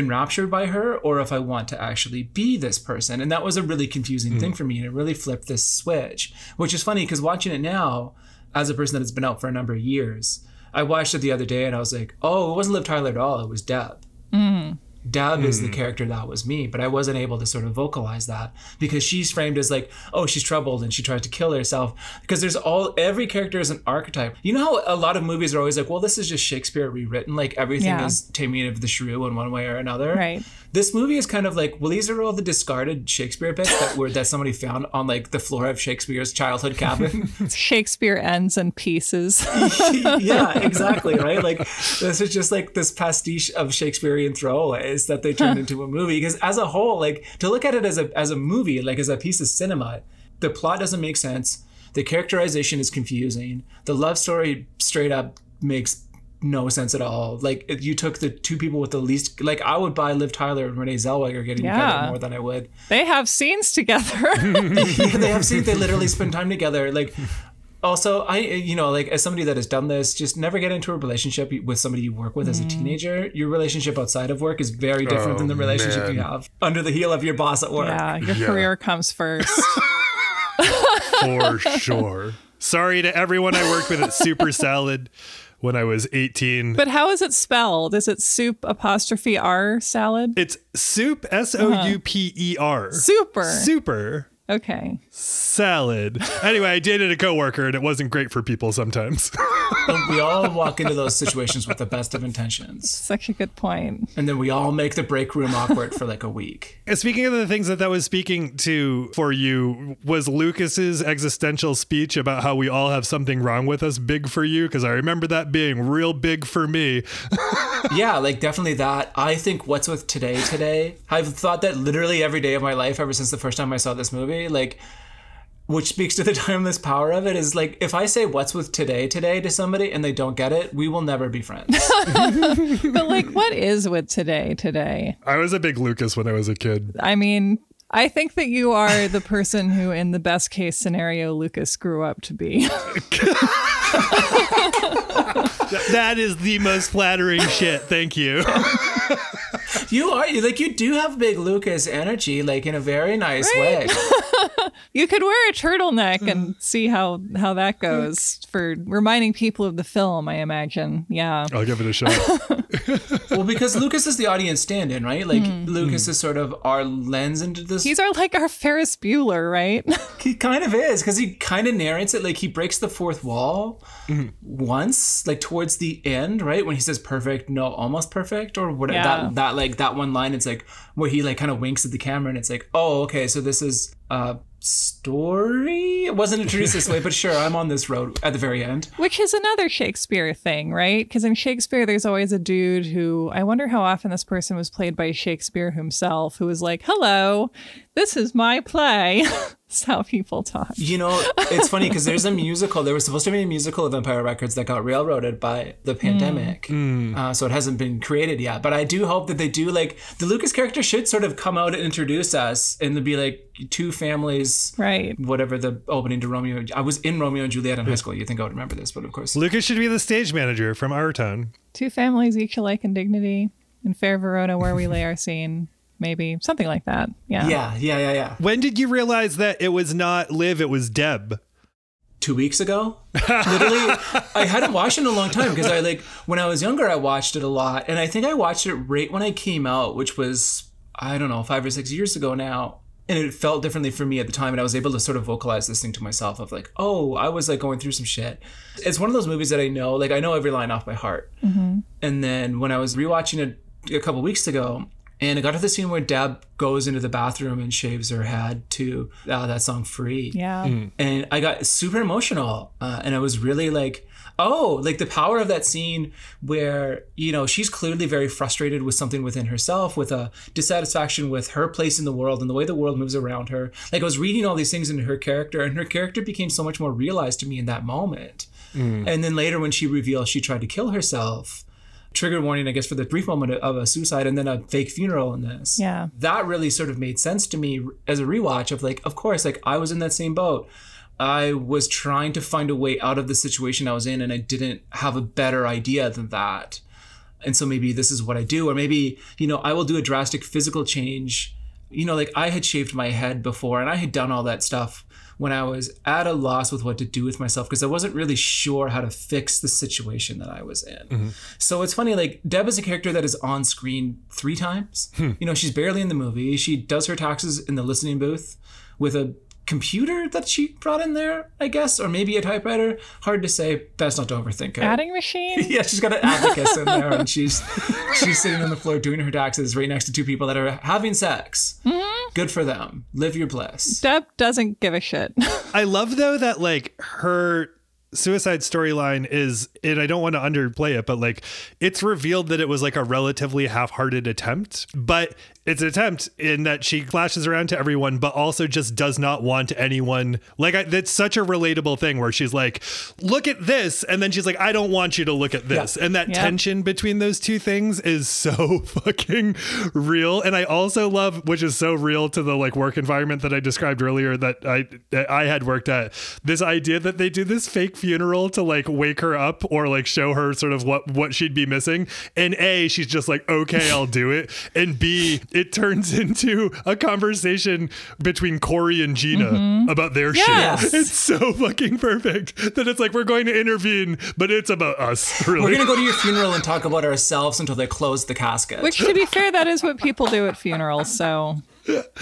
Speaker 3: enraptured by her or if I want to actually be this person. And that was a really confusing mm. thing for me. And it really flipped this switch, which is funny because watching it now, as a person that has been out for a number of years, I watched it the other day and I was like, oh, it wasn't Liv Tyler at all. It was Deb. Mm. Deb mm. is the hmm. character that was me, but I wasn't able to sort of vocalize that because she's framed as like, oh, she's troubled and she tries to kill herself. Because there's all every character is an archetype. You know how a lot of movies are always like, well, this is just Shakespeare rewritten, like everything yeah. is Taming of the Shrew in one way or another.
Speaker 2: Right.
Speaker 3: This movie is kind of like, well, these are all the discarded Shakespeare bits that were that somebody found on like the floor of Shakespeare's childhood cabin.
Speaker 2: Shakespeare ends in pieces.
Speaker 3: yeah, exactly. Right. Like this is just like this pastiche of Shakespearean that they turned into a movie. Because as a whole, like to look at it as a as a movie, like as a piece of cinema, the plot doesn't make sense. The characterization is confusing. The love story straight up makes no sense at all. Like you took the two people with the least. Like I would buy Liv Tyler and Renee Zellweger getting yeah. together more than I would.
Speaker 2: They have scenes together.
Speaker 3: yeah, they have scenes. They literally spend time together. Like also i you know like as somebody that has done this just never get into a relationship with somebody you work with mm. as a mm. teenager your relationship outside of work is very different oh, than the relationship man. you have under the heel of your boss at work
Speaker 2: yeah your yeah. career comes first
Speaker 1: for sure sorry to everyone i worked with at Souper salad when I was 18.
Speaker 2: But how is it spelled? Is it soup apostrophe R salad?
Speaker 1: It's soup, S O U P E R.
Speaker 2: Super.
Speaker 1: Super.
Speaker 2: Okay.
Speaker 1: Salad. Anyway, I dated a coworker and it wasn't great for people sometimes.
Speaker 3: we all walk into those situations with the best of intentions.
Speaker 2: Such a good point.
Speaker 3: And then we all make the break room awkward for like a week.
Speaker 1: Speaking of the things that that was speaking to for you, was Lucas's existential speech about how we all have something wrong with us big for you? Because I remember that being real big for me.
Speaker 3: yeah, like definitely that. I think what's with today today. I've thought that literally every day of my life ever since the first time I saw this movie. Like which speaks to the timeless power of it is like if I say what's with today today to somebody and they don't get it, we will never be friends.
Speaker 2: but like what is with today today?
Speaker 1: I was a big Lucas when I was a kid.
Speaker 2: I mean, I think that you are the person who in the best case scenario Lucas grew up to be.
Speaker 1: that is the most flattering shit. Thank you.
Speaker 3: You are you like you do have big Lucas energy, like in a very nice right? way.
Speaker 2: you could wear a turtleneck and mm. see how how that goes for reminding people of the film. I imagine. Yeah, oh,
Speaker 1: I'll give it a shot.
Speaker 3: well, because Lucas is the audience stand-in, right? Like mm. Lucas mm. is sort of our lens into this.
Speaker 2: He's our like our Ferris Bueller, right?
Speaker 3: he kind of is because he kind of narrates it like he breaks the fourth wall mm-hmm. once, like towards the end, right when he says "perfect," no, almost perfect, or whatever.
Speaker 2: Yeah.
Speaker 3: That that like that one line. It's like where he like kind of winks at the camera, and it's like, oh, okay, so this is a story. It wasn't introduced this way, but sure, I'm on this road at the very end.
Speaker 2: Which is another Shakespeare thing, right? Because in Shakespeare, there's always a dude who I wonder how often this person was played by Shakespeare himself, who was like, "Hello, this is my play." That's how people talk.
Speaker 3: You know, it's funny because there's a musical. There was supposed to be a musical of Empire Records that got railroaded by the pandemic. Uh, so it hasn't been created yet. But I do hope that they do like the Lucas character should sort of come out and introduce us and to be like two families.
Speaker 2: Right.
Speaker 3: Whatever the opening to Romeo. I was in Romeo and Juliet in high school. You think I would remember this, but of course.
Speaker 1: Lucas should be the stage manager from our town.
Speaker 2: Two families, each alike in dignity. In fair Verona, where we lay our scene. Maybe something like that. Yeah.
Speaker 3: Yeah, yeah, yeah, yeah.
Speaker 1: When did you realize that it was not Liv, it was Deb?
Speaker 3: two weeks ago. Literally, I hadn't watched it in a long time because I like when I was younger, I watched it a lot, and I think I watched it right when I came out, which was I don't know five or six years ago now. And it felt differently for me at the time, and I was able to sort of vocalize this thing to myself of like, oh, I was like going through some shit. It's one of those movies that I know, like I know every line off by heart. And then when I was rewatching it a couple weeks ago, and I got to the scene where Deb goes into the bathroom and shaves her head to uh, that song "Free."
Speaker 2: Yeah.
Speaker 3: and I got super emotional, uh, and I was really like, oh, like the power of that scene where you know she's clearly very frustrated with something within herself, with a dissatisfaction with her place in the world and the way the world moves around her. Like I was reading all these things into her character, and her character became so much more realized to me in that moment. Mm. And then later, when she reveals she tried to kill herself. Trigger warning, I guess, for the brief moment of a suicide and then a fake funeral in this
Speaker 2: Yeah.
Speaker 3: that really sort of made sense to me as a rewatch of like of course like i was in that same boat i was trying to find a way out of the situation i was in and i didn't have a better idea than that. And so maybe this is what i do or maybe you know i will do a drastic physical change. You know like i had shaved my head before and i had done all that stuff when i was at a loss with what to do with myself because i wasn't really sure how to fix the situation that i was in. Mm-hmm. So it's funny, like Deb is a character that is on screen three times. Hmm. You know, she's barely in the movie. She does her taxes in the listening booth with a computer that she brought in there, I guess, or maybe a typewriter. Hard to say. Best not to overthink it.
Speaker 2: Adding machine.
Speaker 3: yeah, she's got an abacus in there, and she's she's sitting on the floor doing her taxes right next to two people that are having sex. Mm-hmm. Good for them. Live your bliss.
Speaker 2: Deb doesn't give a shit.
Speaker 1: I love though that like her suicide storyline is and I don't want to underplay it, but like it's revealed that it was like a relatively half-hearted attempt, but it's an attempt in that she flashes around to everyone, but also just does not want anyone. Like I, that's such a relatable thing where she's like, "Look at this," and then she's like, "I don't want you to look at this," and that
Speaker 2: Yeah.
Speaker 1: tension between those two things is so fucking real. And I also love, which is so real to the like work environment that I described earlier that I that I had worked at, this idea that they do this fake funeral to like wake her up or like show her sort of what what she'd be missing. And A, she's just like, okay, I'll do it. And B, it turns into a conversation between Corey and Gina mm-hmm. about their
Speaker 2: Yes.
Speaker 1: shit. It's so fucking perfect that it's like we're going to intervene, but it's about us. Really.
Speaker 3: We're gonna go to your funeral and talk about ourselves until they close the casket.
Speaker 2: Which, to be fair, that is what people do at funerals. So
Speaker 3: Yeah.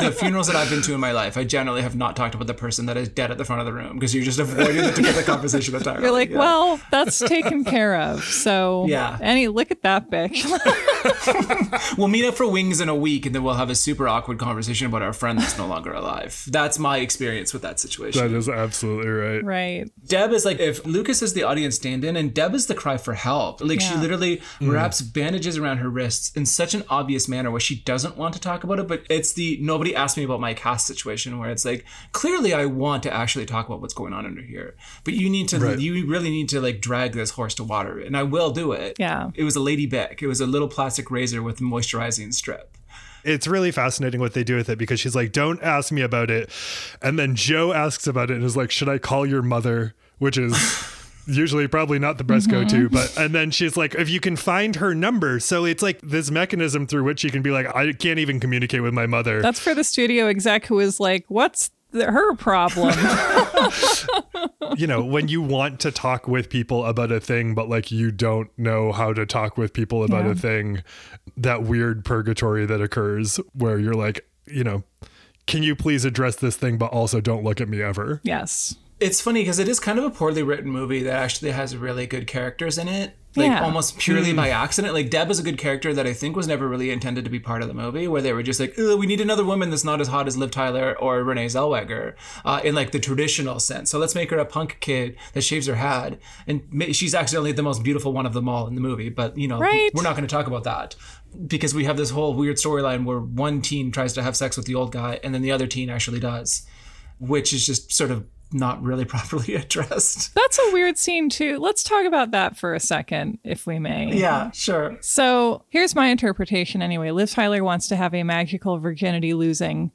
Speaker 3: the funerals that I've been to in my life, I generally have not talked about the person that is dead at the front of the room because you're just avoiding the, the conversation entirely.
Speaker 2: you're like,
Speaker 3: Yeah.
Speaker 2: well, that's taken care of. So
Speaker 3: Yeah.
Speaker 2: Any look at that bitch.
Speaker 3: we'll meet up for wings in a week and then we'll have a super awkward conversation about our friend that's no longer alive. That's my experience with that situation.
Speaker 1: That is absolutely right.
Speaker 2: right.
Speaker 3: Deb is like if Lucas is the audience stand-in and Deb is the cry for help. Like she
Speaker 2: Yeah.
Speaker 3: literally mm. wraps bandages around her wrists in such an obvious manner where she doesn't want to talk about it, but it's the nobody asked me about my cast situation where it's like clearly I want to actually talk about what's going on under here. But you need to
Speaker 1: Right.
Speaker 3: you really need to like drag this horse to water and I will do it.
Speaker 2: Yeah.
Speaker 3: It was a lady Bic. It was a little plastic razor with moisturizing strip.
Speaker 1: It's really fascinating what they do with it because she's like, don't ask me about it. And then Joe asks about it and is like, should I call your mother? Which is usually probably not the best go to. Mm-hmm. But, and then she's like, if you can find her number. So it's like this mechanism through which you can be like, I can't even communicate with my mother.
Speaker 2: That's for the studio exec who is like, what's the, her problem?
Speaker 1: you know, when you want to talk with people about a thing, but like you don't know how to talk with people about
Speaker 2: Yeah.
Speaker 1: a thing, that weird purgatory that occurs where you're like, you know, can you please address this thing, but also don't look at me ever?
Speaker 2: Yes.
Speaker 3: It's funny because it is kind of a poorly written movie that actually has really good characters in it. Like
Speaker 2: Yeah.
Speaker 3: almost purely by accident. Like Deb is a good character that I think was never really intended to be part of the movie, where they were just like, Ugh, we need another woman that's not as hot as Liv Tyler or Renee Zellweger, uh, in like the traditional sense. So let's make her a punk kid that shaves her head, and ma- she's accidentally the most beautiful one of them all in the movie. But you know,
Speaker 2: Right.
Speaker 3: we're not going to talk about that because we have this whole weird storyline where one teen tries to have sex with the old guy, and then the other teen actually does, which is just sort of not really properly addressed.
Speaker 2: That's a weird scene, too. Let's talk about that for a second, if we may.
Speaker 3: Yeah, sure.
Speaker 2: So here's my interpretation anyway. Liv Tyler wants to have a magical virginity losing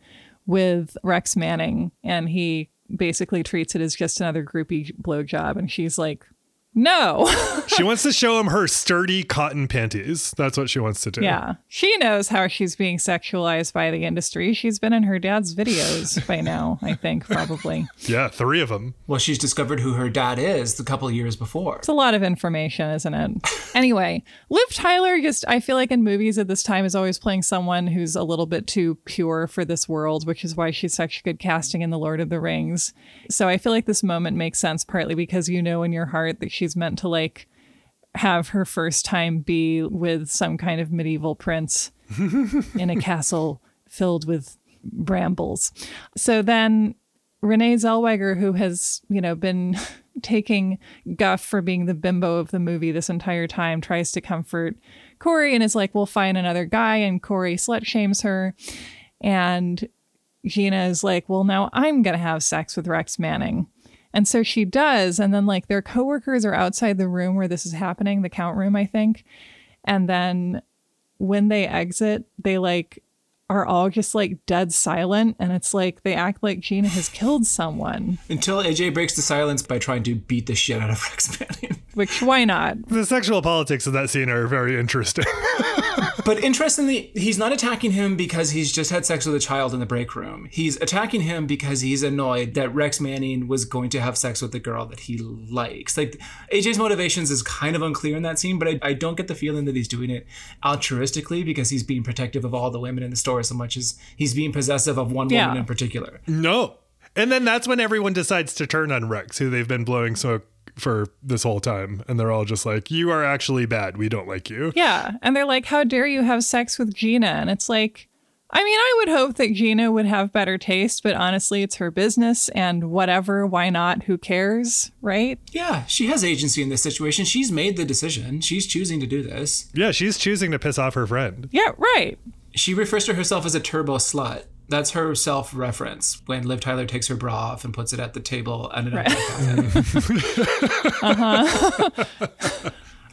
Speaker 2: with Rex Manning, and he basically treats it as just another groupie blowjob. And she's like, no.
Speaker 1: She wants to show him her sturdy cotton panties. That's what she wants to do.
Speaker 2: yeah. She knows how she's being sexualized by the industry. She's been in her dad's videos by now, I think, probably.
Speaker 1: Yeah, three of them.
Speaker 3: Well, she's discovered who her dad is a couple of years before.
Speaker 2: It's a lot of information, isn't it? anyway, Liv Tyler just, I feel like in movies at this time is always playing someone who's a little bit too pure for this world, which is why she's such good casting in The Lord of the Rings. So I feel like this moment makes sense partly because you know in your heart that she's meant to like have her first time be with some kind of medieval prince in a castle filled with brambles. So then Renee Zellweger, who has, you know, been taking guff for being the bimbo of the movie this entire time, tries to comfort Corey and is like, we'll find another guy. And Corey slut shames her. And Gina is like, well, now I'm going to have sex with Rex Manning. And so she does. And then, like, their coworkers are outside the room where this is happening, the count room, I think. And then when they exit, they like are all just like dead silent. And it's like they act like Gina has killed someone,
Speaker 3: Until AJ breaks the silence by trying to beat the shit out of Rex Manning.
Speaker 2: which why not?
Speaker 1: The sexual politics of that scene are very interesting.
Speaker 3: But interestingly, he's not attacking him because he's just had sex with a child in the break room. He's attacking him because he's annoyed that Rex Manning was going to have sex with the girl that he likes. Like AJ's motivations is kind of unclear in that scene, but I, I don't get the feeling that he's doing it altruistically because he's being protective of all the women in the store so much as he's being possessive of one
Speaker 2: Yeah.
Speaker 3: woman in particular.
Speaker 1: no. And then that's when everyone decides to turn on Rex, who they've been blowing smoke for this whole time. And they're all just like, you are actually bad. We don't like you.
Speaker 2: Yeah. And they're like, how dare you have sex with Gina? And it's like, I mean, I would hope that Gina would have better taste, but honestly, it's her business and whatever. Why not? Who cares? Right?
Speaker 3: Yeah, she has agency in this situation. She's made the decision. She's choosing to do this.
Speaker 1: Yeah, she's choosing to piss off her friend.
Speaker 2: Yeah, right.
Speaker 3: She refers to herself as a turbo slut. That's her self reference when Liv Tyler takes her bra off and puts it at the table at an uh-huh.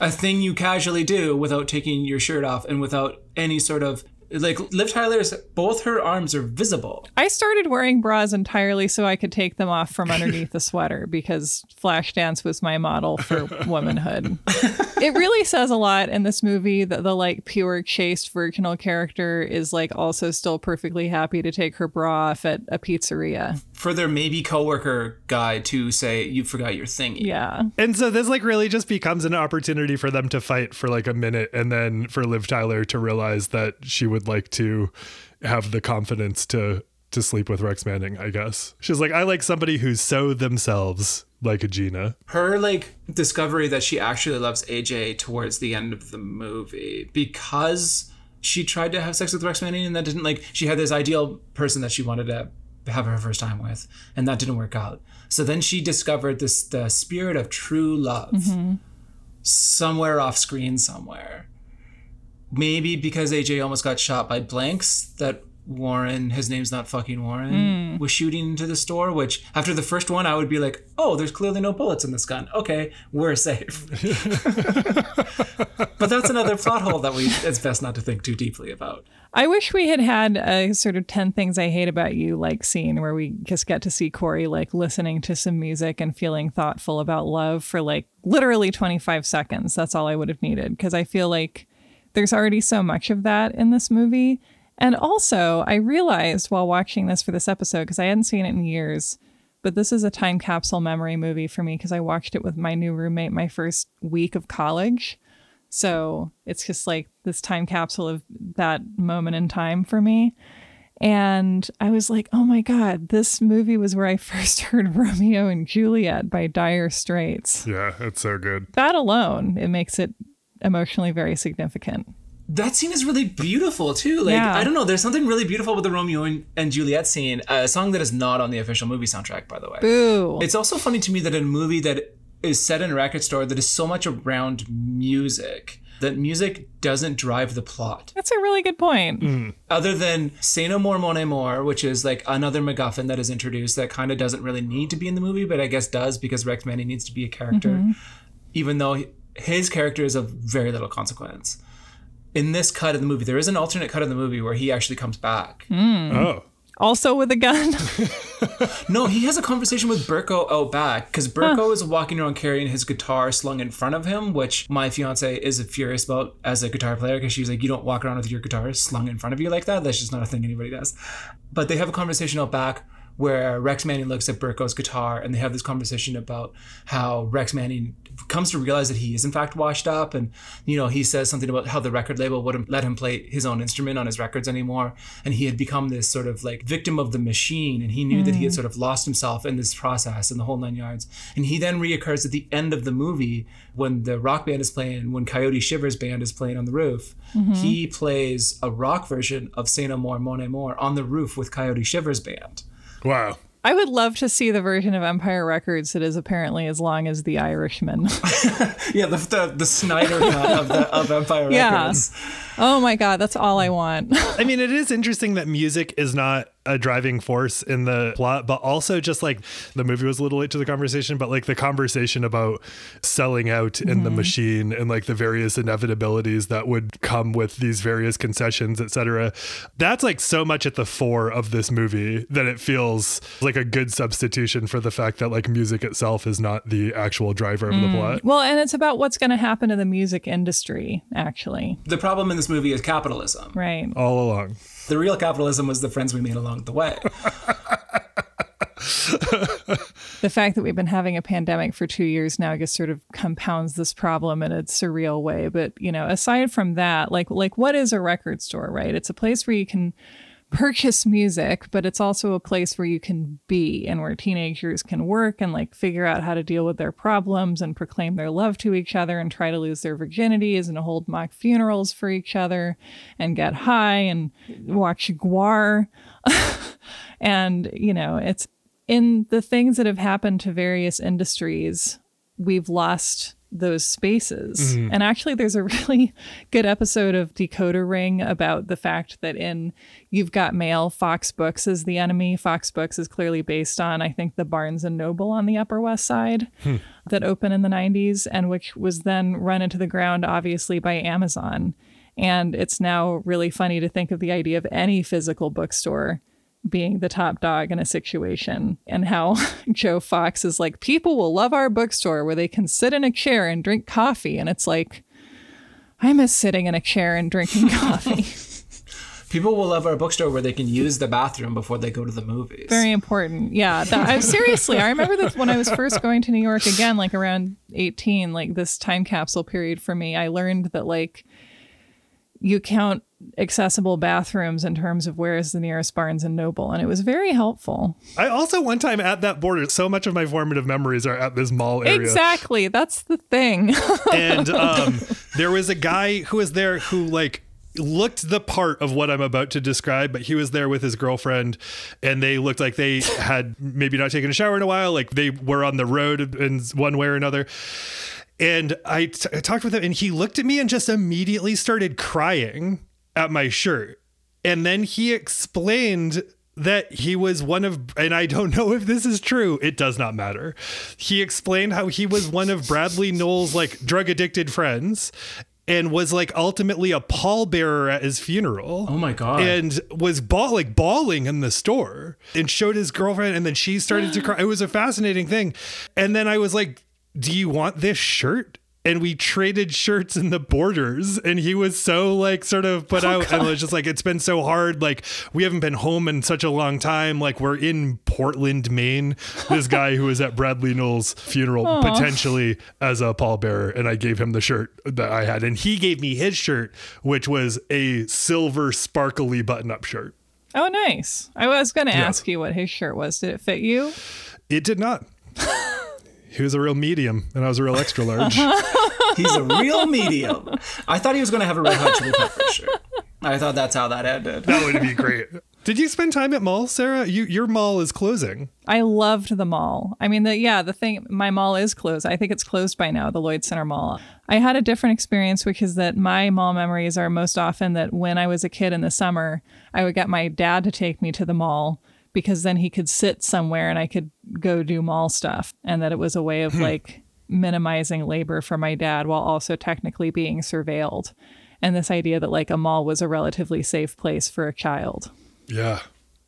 Speaker 3: A thing you casually do without taking your shirt off and without any sort of like Liv Tyler's both her arms are visible.
Speaker 2: I started wearing bras entirely so I could take them off from underneath the sweater because Flashdance was my model for womanhood. it really says a lot in this movie that the like pure chaste virginal character is like also still perfectly happy to take her bra off at a pizzeria.
Speaker 3: For their maybe coworker guy to say you forgot your thingy.
Speaker 2: Yeah.
Speaker 1: And so this like really just becomes an opportunity for them to fight for like a minute and then for Liv Tyler to realize that she would like to have the confidence to to sleep with Rex Manning, I guess. She's like, I like somebody who's so themselves like a Gina.
Speaker 3: her like discovery that she actually loves AJ towards the end of the movie because she tried to have sex with Rex Manning and that didn't like she had this ideal person that she wanted to have her first time with and that didn't work out. So then she discovered this the spirit of true love mm-hmm. somewhere off screen somewhere. Maybe because AJ almost got shot by blanks that Warren, his name's not fucking Warren, hmm. was shooting into the store, which after the first one, I would be like, oh, there's clearly no bullets in this gun. Okay, we're safe. but that's another plot hole that we it's best not to think too deeply about.
Speaker 2: I wish we had had a sort of 10 things I hate about you like scene where we just get to see Corey like listening to some music and feeling thoughtful about love for like literally 25 seconds. That's all I would have needed because I feel like there's already so much of that in this movie. And also, I realized while watching this for this episode, because I hadn't seen it in years, but this is a time capsule memory movie for me because I watched it with my new roommate my first week of college. So it's just like this time capsule of that moment in time for me. And I was like, oh my God, this movie was where I first heard Romeo and Juliet by Dire Straits.
Speaker 1: Yeah, it's so good.
Speaker 2: That alone, it makes it emotionally very significant.
Speaker 3: That scene is really beautiful too. Like
Speaker 2: Yeah.
Speaker 3: I don't know, there's something really beautiful with the Romeo and, and Juliet scene. A song that is not on the official movie soundtrack, by the way.
Speaker 2: Boo.
Speaker 3: It's also funny to me that in a movie that is set in a record store that is so much around music, that music doesn't drive the plot.
Speaker 2: That's a really good point. Mm.
Speaker 3: Other than Say No More Mon Amour, which is like another MacGuffin that is introduced that kind of doesn't really need to be in the movie, but I guess does because Rex Manning needs to be a character, mm-hmm. even though his character is of very little consequence. In this cut of the movie, there is an alternate cut of the movie where he actually comes back. Hmm.
Speaker 1: Oh.
Speaker 2: Also with a gun.
Speaker 3: No, he has a conversation with Berko out back because Berko is walking around carrying his guitar slung in front of him, which my fiance is furious about as a guitar player because she's like, you don't walk around with your guitar slung in front of you like that. That's just not a thing anybody does. But they have a conversation out back where Rex Manning looks at Berko's guitar and they have this conversation about how Rex Manning comes to realize that he is in fact washed up. And you know he says something about how the record label wouldn't let him play his own instrument on his records anymore. And he had become this sort of like victim of the machine. And he knew that he had mm. sort of lost himself in this process and the whole nine yards. And he then reoccurs at the end of the movie when the rock band is playing when Coyote Shivers band is playing on the roof. Mm-hmm. He plays a rock version of Say No More Mon Amour on the roof with Coyote Shivers band
Speaker 1: Wow.
Speaker 2: I would love to see the version of Empire Records that is apparently as long as The Irishman.
Speaker 3: yeah the, the, the Snyder cut of, the, of Empire
Speaker 2: Yeah.
Speaker 3: Records
Speaker 2: oh my God, that's all I want.
Speaker 1: I mean, it is interesting that music is not a driving force in the plot, but also just like the movie was a little late to the conversation, but like the conversation about selling out in the mm-hmm. machine and like the various inevitabilities that would come with these various concessions, etc. That's like so much at the fore of this movie that it feels like a good substitution for the fact that like music itself is not the actual driver of the mm. plot.
Speaker 2: well, and it's about what's going to happen to the music industry, actually.
Speaker 3: the problem in this movie is capitalism
Speaker 2: Right.
Speaker 1: All along.
Speaker 3: The real capitalism was the friends we made along the way
Speaker 2: The fact that we've been having a pandemic for two years now, I guess, sort of compounds this problem in a surreal way. But you know, aside from that, like like what is a record store, right? It's a place where you can purchase music, but it's also a place where you can be and where teenagers can work and like figure out how to deal with their problems and proclaim their love to each other and try to lose their virginities and hold mock funerals for each other and get high and watch GWAR. and, you know, it's in the things that have happened to various industries, we've lost those spaces. Mm-hmm. And actually, there's a really good episode of Decoder Ring about the fact that in You've Got Mail, Fox Books is the enemy. Fox Books is clearly based on, I think, the Barnes and Noble on the Upper West Side hmm. that opened in the 90s and which was then run into the ground, obviously, by Amazon. And it's now really funny to think of the idea of any physical bookstore being the top dog in a situation and how Joe Fox is like, people will love our bookstore where they can sit in a chair and drink coffee. And it's like, I miss sitting in a chair and drinking coffee.
Speaker 3: people will love our bookstore where they can use the bathroom before they go to the movies
Speaker 2: Very important. Yeah. That, I, seriously, I remember that when I was first going to New York again, like around 18, like this time capsule period for me, I learned that like you count accessible bathrooms in terms of where is the nearest Barnes and Noble. And it was very helpful.
Speaker 1: I also one time at that border, so much of my formative memories are at this mall area.
Speaker 2: Exactly. That's the thing.
Speaker 1: and um, there was a guy who was there who like looked the part of what I'm about to describe, but he was there with his girlfriend and they looked like they had maybe not taken a shower in a while, like they were on the road in one way or another. And I, t- I talked with him and he looked at me and just immediately started crying at my shirt. And then he explained that he was one of, and I don't know if this is true, it does not matter. He explained how he was one of Bradley Nowell's like drug addicted friends and was like ultimately a pallbearer at his funeral.
Speaker 3: oh my god
Speaker 1: And was bawl like bawling in the store and showed his girlfriend, and then she started to cry. It was a fascinating thing. And then I was like, Do you want this shirt? and we traded shirts in the borders. And he was so like sort of put
Speaker 2: Oh,
Speaker 1: out. And it was just like it's been so hard. Like we haven't been home in such a long time. Like we're in portland maine. This guy who was at Bradley Nowell's funeral potentially as a pallbearer. And i gave him the shirt that i had. And he gave me his shirt which was a silver sparkly button-up shirt.
Speaker 2: Oh, nice. I was going to ask you what his shirt was. Did it fit you?
Speaker 1: it did not he was a real medium and i was a real extra large
Speaker 3: He's a real medium. I thought he was going to have a red hot chili pepper shirt. I thought that's how that ended.
Speaker 1: that would be great did you spend time at mall sarah you, your mall is closing
Speaker 2: I loved the mall. I mean, the yeah, the thing, my mall is closed. I think it's closed by now, the Lloyd Center Mall. I had a different experience, which is that my mall memories are most often that when I was a kid in the summer, I would get my dad to take me to the mall because then he could sit somewhere and I could go do mall stuff. And that it was a way of hmm. like minimizing labor for my dad while also technically being surveilled. And this idea that like a mall was a relatively safe place for a child.
Speaker 1: yeah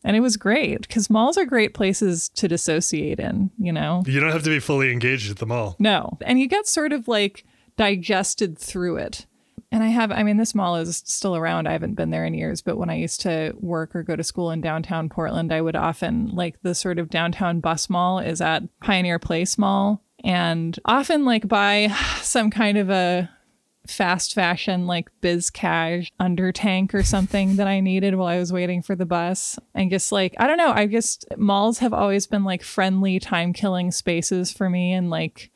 Speaker 2: And it was great because malls are great places to dissociate in, you know?
Speaker 1: You don't have to be fully engaged at the mall.
Speaker 2: No. And you get sort of like digested through it. And I have, I mean, this mall is still around. I haven't been there in years, but when I used to work or go to school in downtown Portland, I would often, like, the sort of downtown bus mall is at Pioneer Place Mall. And often, like, buy some kind of a fast fashion like biz cash under tank or something that I needed while I was waiting for the bus. And just like, I don't know, I just malls have always been like friendly time killing spaces for me and like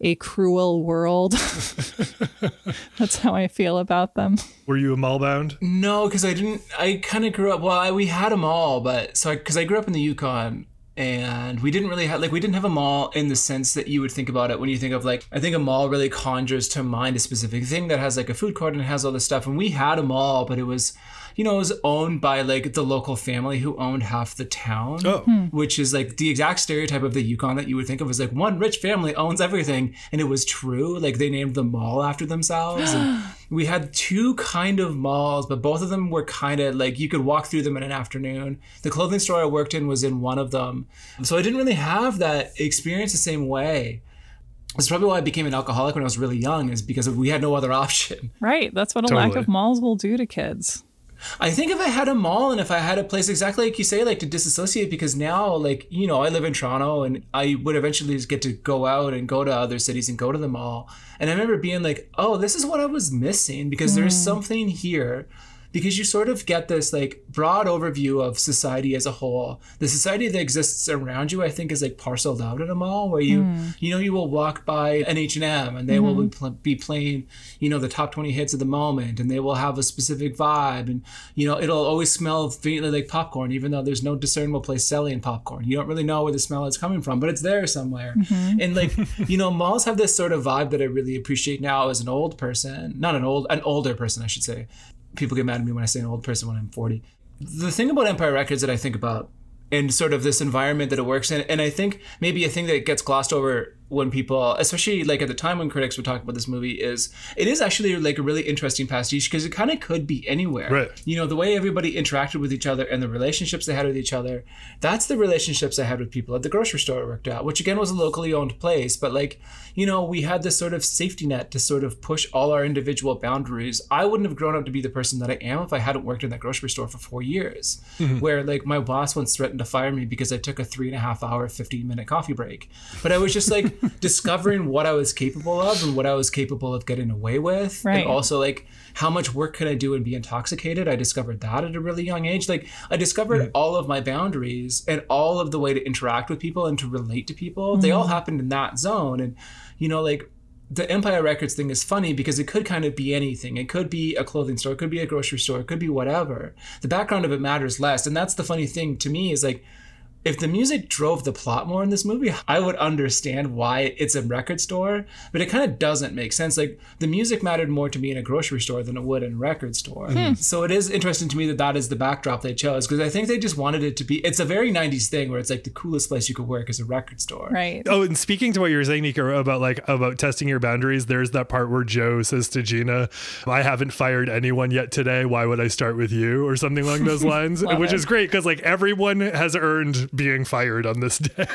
Speaker 2: a cruel world. That's how I feel about them.
Speaker 1: Were you a mall bound?
Speaker 3: No, because I didn't. I kind of grew up. Well, I, we had a mall, but so because I, grew up in the Yukon, and we didn't really have like we didn't have a mall in the sense that you would think about it when you think of like I think a mall really conjures to mind a specific thing that has like a food court and has all this stuff. And we had a mall, but it was you know, it was owned by like the local family who owned half the town,
Speaker 1: Oh. Hmm.
Speaker 3: which is like the exact stereotype of the Yukon that you would think of as like one rich family owns everything. And it was true. Like they named the mall after themselves. And we had two kind of malls, but both of them were kind of like you could walk through them in an afternoon. The clothing store I worked in was in one of them. So I didn't really have that experience the same way. That's probably why I became an alcoholic when I was really young, is because we had no other option.
Speaker 2: Right. That's what a lack of malls will do to kids.
Speaker 3: I think if I had a mall and if I had a place exactly like you say, like to disassociate, because now, like, you know, I live in Toronto and I would eventually just get to go out and go to other cities and go to the mall. And I remember being like, oh, this is what I was missing because there's hmm. something here. Because you sort of get this like broad overview of society as a whole. The society that exists around you, I think, is like parceled out in a mall where you, hmm. you know, you will walk by an H and M and they will be, pl- be playing, you know, the top twenty hits of the moment, and they will have a specific vibe, and you know, it'll always smell faintly like popcorn, even though there's no discernible place selling popcorn. You don't really know where the smell is coming from, but it's there somewhere. Mm-hmm. And like, you know, malls have this sort of vibe that I really appreciate now as an old person, not an old, an older person, I should say. People get mad at me when I say an old person when I'm 40. The thing about Empire Records that I think about and sort of this environment that it works in. And I think maybe a thing that gets glossed over when people, especially like at the time when critics would talk about this movie, is it is actually like a really interesting pastiche because it kind of could be anywhere.
Speaker 1: Right.
Speaker 3: You know, the way everybody interacted with each other and the relationships they had with each other, that's the relationships I had with people at the grocery store I worked at, which again was a locally owned place. But like, you know, we had this sort of safety net to sort of push all our individual boundaries. I wouldn't have grown up to be the person that I am if I hadn't worked in that grocery store for four years, mm-hmm. where like my boss once threatened to fire me because I took a three and a half hour, 15 minute coffee break. But I was just like discovering what I was capable of and what I was capable of getting away with.
Speaker 2: Right.
Speaker 3: And also like how much work could I do and be intoxicated? I discovered that at a really young age. Like I discovered mm. all of my boundaries and all of the way to interact with people and to relate to people. They all mm-hmm. happened in that zone. And you know, like the Empire Records thing is funny because it could kind of be anything. It could be a clothing store, it could be a grocery store, it could be whatever. The background of it matters less. And that's the funny thing to me is like if the music drove the plot more in this movie, I would understand why it's a record store, but it kind of doesn't make sense. Like the music mattered more to me in a grocery store than it would in a record store. Hmm. So it is interesting to me that that is the backdrop they chose because I think they just wanted it to be. It's a very '90s thing where it's like the coolest place you could work is a record store.
Speaker 2: Right.
Speaker 1: Oh, and speaking to what you were saying, Nika, about like about testing your boundaries, there's that part where Joe says to Gina, "I haven't fired anyone yet today. Why would I start with you?" or something along those lines, which
Speaker 2: it.
Speaker 1: is great because like everyone has earned being fired on this day,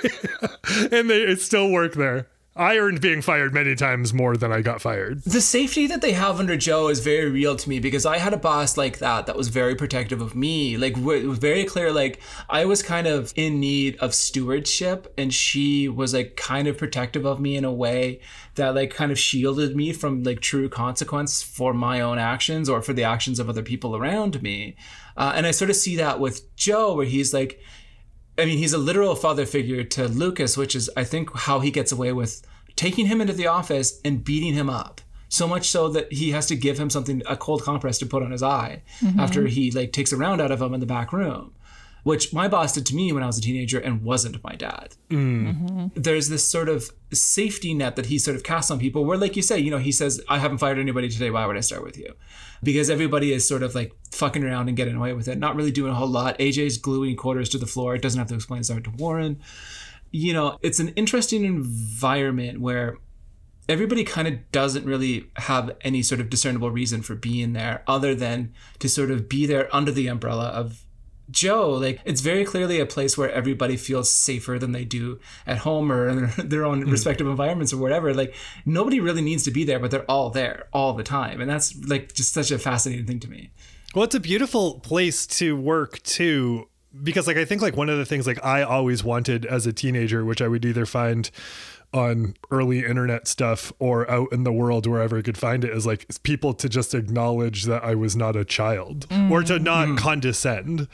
Speaker 1: and they it still work there. I earned being fired many times more than I got fired.
Speaker 3: The safety that they have under Joe is very real to me because I had a boss like that that was very protective of me. Like, it was very clear, like, I was kind of in need of stewardship, and she was, like, kind of protective of me in a way that, like, kind of shielded me from, like, true consequence for my own actions or for the actions of other people around me. Uh, and I sort of see that with Joe, where he's like, I mean, he's a literal father figure to Lucas, which is, I think, how he gets away with taking him into the office and beating him up. So much so that he has to give him something, a cold compress to put on his eye mm-hmm. after he like takes a round out of him in the back room, which my boss did to me when I was a teenager and wasn't my dad. Mm. Mm-hmm. There's this sort of safety net that he sort of casts on people where, like you say, you know, he says, I haven't fired anybody today. Why would I start with you? Because everybody is sort of like fucking around and getting away with it, not really doing a whole lot. AJ's gluing quarters to the floor. It doesn't have to explain his art to Warren. You know, it's an interesting environment where everybody kind of doesn't really have any sort of discernible reason for being there other than to sort of be there under the umbrella of Joe. Like it's very clearly a place where everybody feels safer than they do at home or in their, their own hmm. respective environments or whatever. Like nobody really needs to be there, but they're all there all the time. And that's like just such a fascinating thing to me.
Speaker 1: Well, it's a beautiful place to work too, because like I think like one of the things like I always wanted as a teenager, which I would either find on early internet stuff or out in the world wherever I could find it is like people to just acknowledge that I was not a child or to not mm. condescend.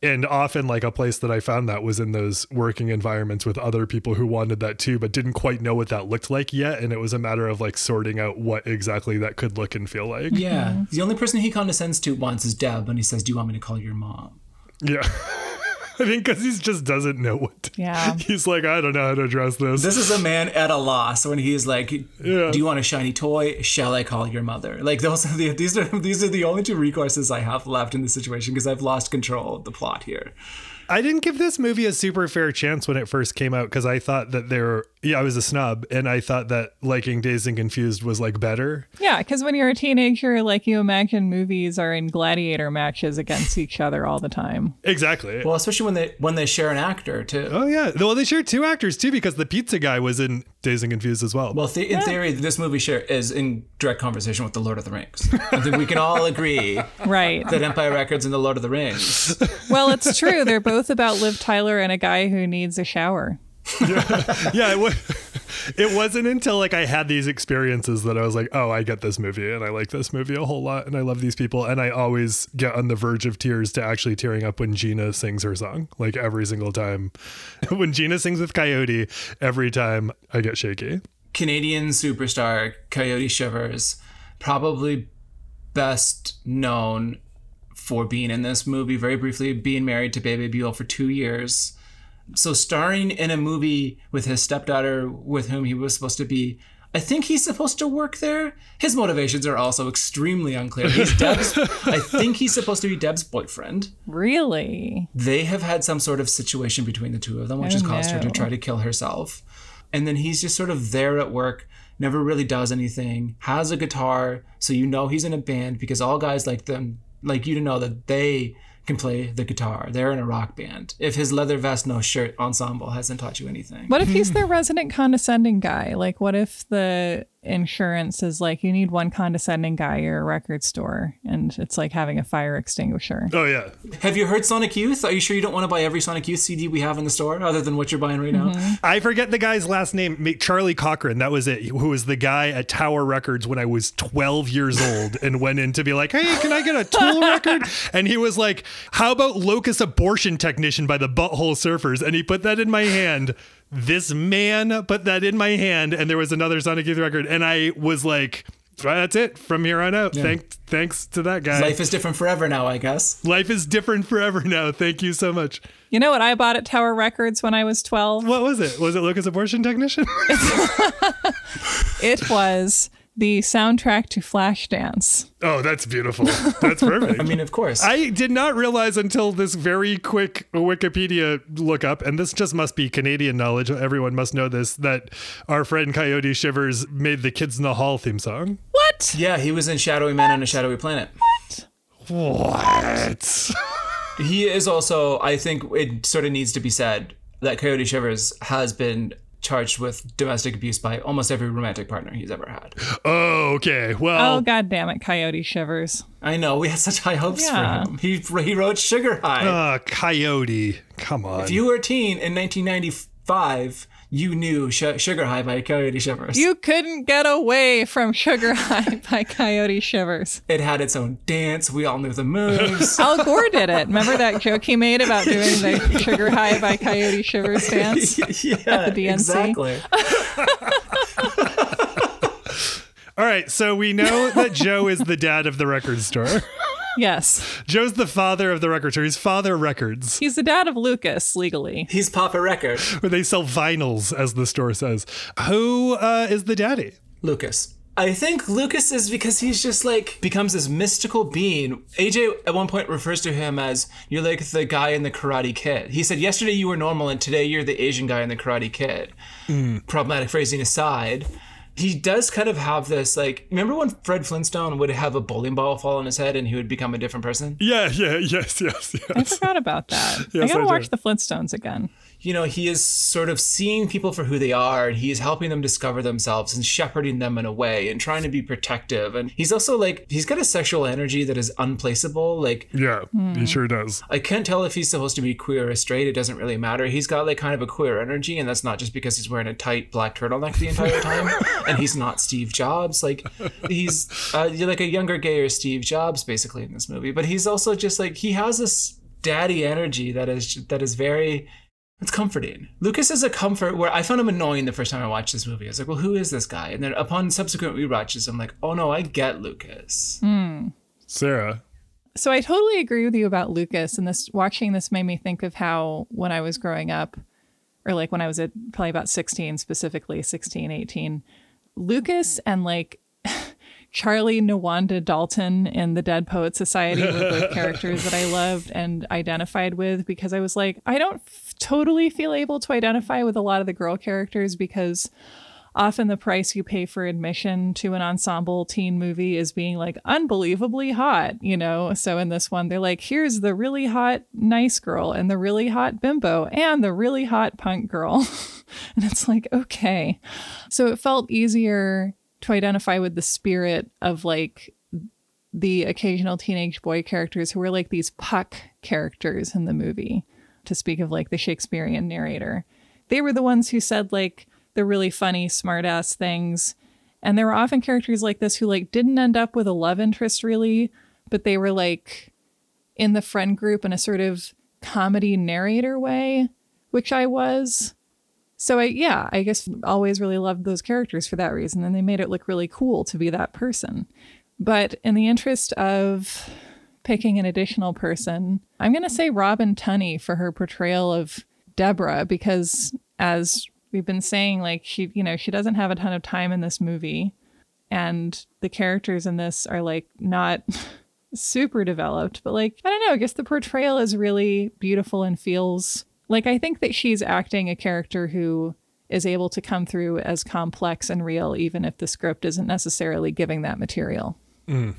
Speaker 1: And often like a place that I found that was in those working environments with other people who wanted that too, but didn't quite know what that looked like yet. And it was a matter of like sorting out what exactly that could look and feel like.
Speaker 3: Yeah. Mm-hmm. The only person he condescends to once is Deb and he says, Do you want me to call your mom?
Speaker 1: Yeah. I think because he just doesn't know what. To,
Speaker 2: Yeah.
Speaker 1: He's like, I don't know how to address this.
Speaker 3: This is a man at a loss when he's like,
Speaker 1: Yeah.
Speaker 3: "Do you want a shiny toy? Shall I call your mother?" Like those are the these are these are the only two recourses I have left in this situation because I've lost control of the plot here.
Speaker 1: I didn't give this movie a super fair chance when it first came out because I thought that there, yeah, I was a snub and I thought that liking Dazed and Confused was like better.
Speaker 2: Yeah, because when you're a teenager, like you imagine movies are in gladiator matches against each other all the time.
Speaker 1: Exactly.
Speaker 3: Well, especially when they when they share an actor too.
Speaker 1: oh, yeah. Well, they share two actors too because the pizza guy was in Dazed and Confused as well.
Speaker 3: Well, th- in theory, this movie share is in direct conversation with the Lord of the Rings. I think we can all agree
Speaker 2: Right.
Speaker 3: that Empire Records and the Lord of the Rings.
Speaker 2: well, it's true. They're both about Liv Tyler and a guy who needs a shower.
Speaker 1: yeah, it, was, it wasn't until like I had these experiences that I was like, oh, I get this movie and I like this movie a whole lot and I love these people and I always get on the verge of tears to actually tearing up when Gina sings her song, like every single time. when Gina sings with Coyote, every time I get shaky.
Speaker 3: Canadian superstar Coyote Shivers, probably best known for being in this movie very briefly, being married to Bebe Buell for two years. So starring in a movie with his stepdaughter, with whom he was supposed to be. I think he's supposed to work there. His motivations are also extremely unclear. He's Deb's. I think he's supposed to be Deb's boyfriend.
Speaker 2: Really?
Speaker 3: They have had some sort of situation between the two of them, which
Speaker 2: Oh,
Speaker 3: has caused her to try to kill herself. And then he's just sort of there at work, never really does anything, has a guitar, so you know he's in a band because all guys like them, like you to know that they can play the guitar. They're in a rock band. If his leather vest, no shirt ensemble hasn't taught you anything.
Speaker 2: What if he's the resident condescending guy? Like, what if the insurance is like, you need one condescending guy, you're a record store, and it's like having a fire extinguisher?
Speaker 1: Oh, yeah.
Speaker 3: Have you heard Sonic Youth? Are you sure you don't want to buy every Sonic Youth CD we have in the store other than what you're buying right now? Mm-hmm.
Speaker 1: I forget the guy's last name, Charlie Cochran. That was it. Who was the guy at Tower Records when I was 12 years old and went in to be like, hey, can I get a Tool record? And he was like, how about Locust Abortion Technician by the Butthole Surfers? And he put that in my hand. This man put that in my hand, and there was another Sonic Youth record. And I was like, that's it from here on out. Thanks, thanks to that guy.
Speaker 3: Life is different forever now, I guess.
Speaker 1: Life is different forever now. Thank you so much.
Speaker 2: You know what I bought at Tower Records when I was 12?
Speaker 1: What was it? Was it Lucas Abortion Technician?
Speaker 2: It was the soundtrack to Flashdance.
Speaker 1: oh, that's beautiful. That's perfect.
Speaker 3: I mean, of course.
Speaker 1: I did not realize until this very quick Wikipedia lookup, and this just must be Canadian knowledge. Everyone must know this that our friend Coyote Shivers made the Kids in the Hall theme song.
Speaker 2: What?
Speaker 3: yeah, he was in Shadowy Man on a Shadowy Planet.
Speaker 1: What?
Speaker 3: He is also, I think it sort of needs to be said that Coyote Shivers has been charged with domestic abuse by almost every romantic partner he's ever had.
Speaker 1: Oh, okay. Well,
Speaker 2: Oh god damn it, Coyote Shivers.
Speaker 3: I know we had such high hopes
Speaker 2: Yeah.
Speaker 3: for him. He he wrote Sugar High.
Speaker 1: uh, Coyote. Come on.
Speaker 3: if you were a teen in 1995, you knew Sh- Sugar High by Coyote Shivers.
Speaker 2: You couldn't get away from Sugar High by Coyote Shivers.
Speaker 3: it had its own dance. We all knew the moves.
Speaker 2: Al Gore did it. Remember that joke he made about doing the Sugar High by Coyote Shivers dance?
Speaker 3: yeah,
Speaker 2: the DNC.
Speaker 3: exactly.
Speaker 1: All right. So we know that Joe is the dad of the record store.
Speaker 2: Yes.
Speaker 1: Joe's the father of the record store. He's Father Records,
Speaker 2: He's the dad of Lucas legally.
Speaker 3: He's Papa Record.
Speaker 1: where they sell vinyls, as the store says. Who uh, is the daddy?
Speaker 3: Lucas. I think Lucas is because he's just like becomes this mystical being. AJ at one point refers to him as you're like the guy in the Karate Kid. He said yesterday you were normal and today you're the Asian guy in the Karate Kid. Problematic phrasing aside, he does kind of have this like remember when Fred Flintstone would have a bowling ball fall on his head and he would become a different person?
Speaker 1: Yeah, yeah, yes, yes, yes.
Speaker 2: I forgot about that. I gotta
Speaker 1: I do.
Speaker 2: watch the Flintstones again.
Speaker 3: You know, he is sort of seeing people for who they are and he is helping them discover themselves and shepherding them in a way and trying to be protective. And he's also like, he's got a sexual energy that is unplaceable. Like,
Speaker 1: Yeah, he sure does.
Speaker 3: I can't tell if he's supposed to be queer or straight. It doesn't really matter. He's got like kind of a queer energy, and that's not just because he's wearing a tight black turtleneck the entire time. and he's not Steve Jobs. Like he's uh, like a younger, gayer Steve Jobs basically in this movie. But he's also just like he has this daddy energy that is that is very. It's comforting. Lucas is a comfort where I found him annoying the first time I watched this movie. I was like, well, who is this guy? And then upon subsequent rewatches, I'm like, oh no, I get Lucas. Hmm.
Speaker 1: Sarah.
Speaker 2: So I totally agree with you about Lucas and this watching this made me think of how when I was growing up or like when I was at probably about 16 specifically 16 18 Lucas and like Charlie Nuwanda Dalton in the Dead Poet Society were both characters that I loved and identified with because I was like I don't f- totally feel able to identify with a lot of the girl characters because often the price you pay for admission to an ensemble teen movie is being like unbelievably hot, you know? So in this one, they're like, here's the really hot nice girl and the really hot bimbo and the really hot punk girl. and it's like, okay. So it felt easier to identify with the spirit of like the occasional teenage boy characters who were like these puck characters in the movie, to speak of like the Shakespearean narrator. They were the ones who said like the really funny, smart ass things. And there were often characters like this who like didn't end up with a love interest really, but they were like in the friend group in a sort of comedy narrator way, which I was. So I yeah, I guess always really loved those characters for that reason and they made it look really cool to be that person. But in the interest of picking an additional person, I'm going to say Robin Tunney for her portrayal of Deborah because as we've been saying like she, you know, she doesn't have a ton of time in this movie and the characters in this are like not super developed, but like I don't know, I guess the portrayal is really beautiful and feels like I think that she's acting a character who is able to come through as complex and real even if the script isn't necessarily giving that material. Mm.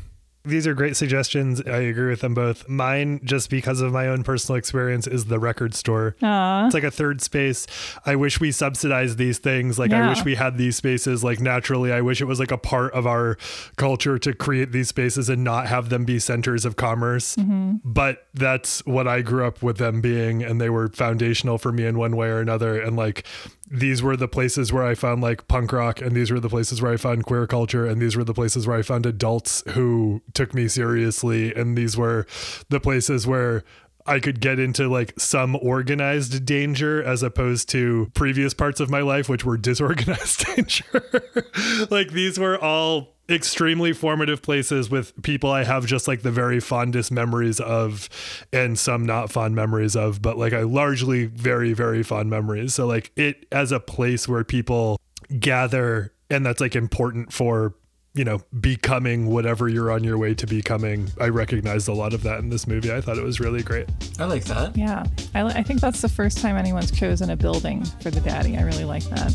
Speaker 1: These are great suggestions. I agree with them both. Mine, just because of my own personal experience, is the record store.
Speaker 2: Aw.
Speaker 1: It's like a third space. I wish we subsidized these things. Like, I wish we had these spaces like naturally. I wish it was like a part of our culture to create these spaces and not have them be centers of commerce. Mm-hmm. But that's what I grew up with them being, and they were foundational for me in one way or another. And like, these were the places where I found like punk rock, and these were the places where I found queer culture, and these were the places where I found adults who took me seriously, and these were the places where I could get into like some organized danger as opposed to previous parts of my life, which were disorganized danger. like these were all extremely formative places with people I have just like the very fondest memories of and some not fond memories of, but like I largely very, very fond memories. So like it as a place where people gather and that's like important for you know, becoming whatever you're on your way to becoming. I recognized a lot of that in this movie. I thought it was really great.
Speaker 3: I like that.
Speaker 2: Yeah, I, li- I think that's the first time anyone's chosen a building for the daddy. I really like that.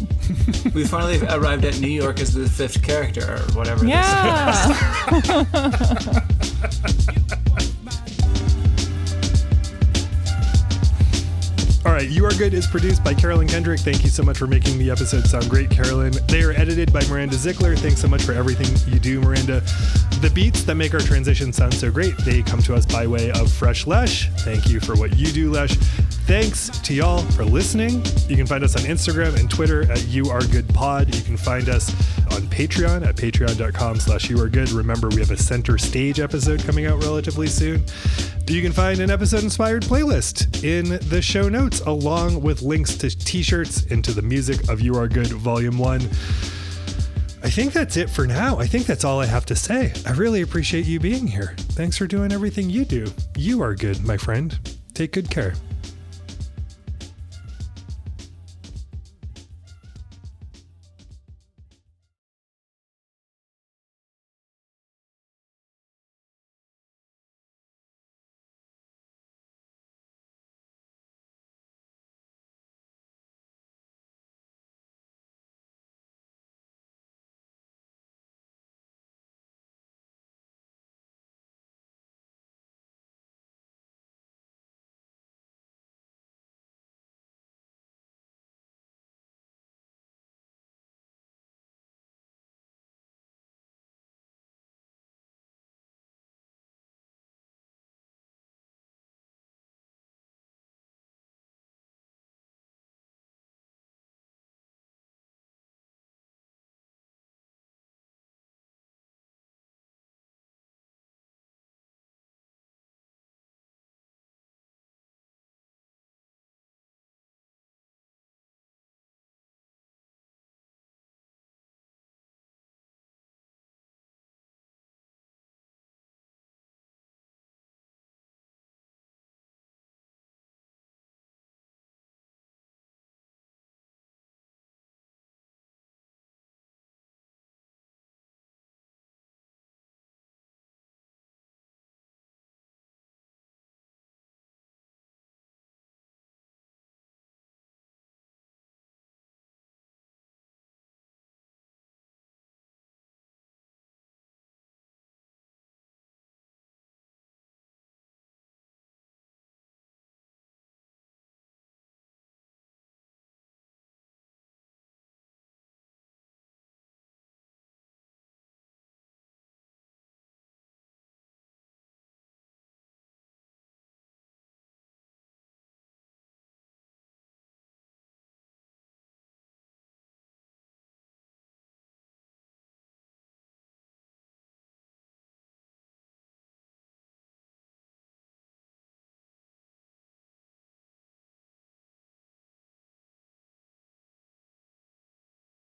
Speaker 3: We finally arrived at New York as the fifth character, or whatever. it is.
Speaker 2: Yeah.
Speaker 1: right. You Are Good is produced by Carolyn Kendrick. Thank you so much for making the episode sound great, Carolyn. They are edited by Miranda Zickler. Thanks so much for everything you do, Miranda. The beats that make our transition sound so great, they come to us by way of Fresh Lesh. Thank you for what you do, Lesh. Thanks to y'all for listening. You can find us on Instagram and Twitter at You Are Good Pod. You can find us on Patreon at patreon.com slash you are good. Remember, we have a center stage episode coming out relatively soon. You can find an episode inspired playlist in the show notes, along with links to t shirts and to the music of You Are Good Volume 1. I think that's it for now. I think that's all I have to say. I really appreciate you being here. Thanks for doing everything you do. You are good, my friend. Take good care.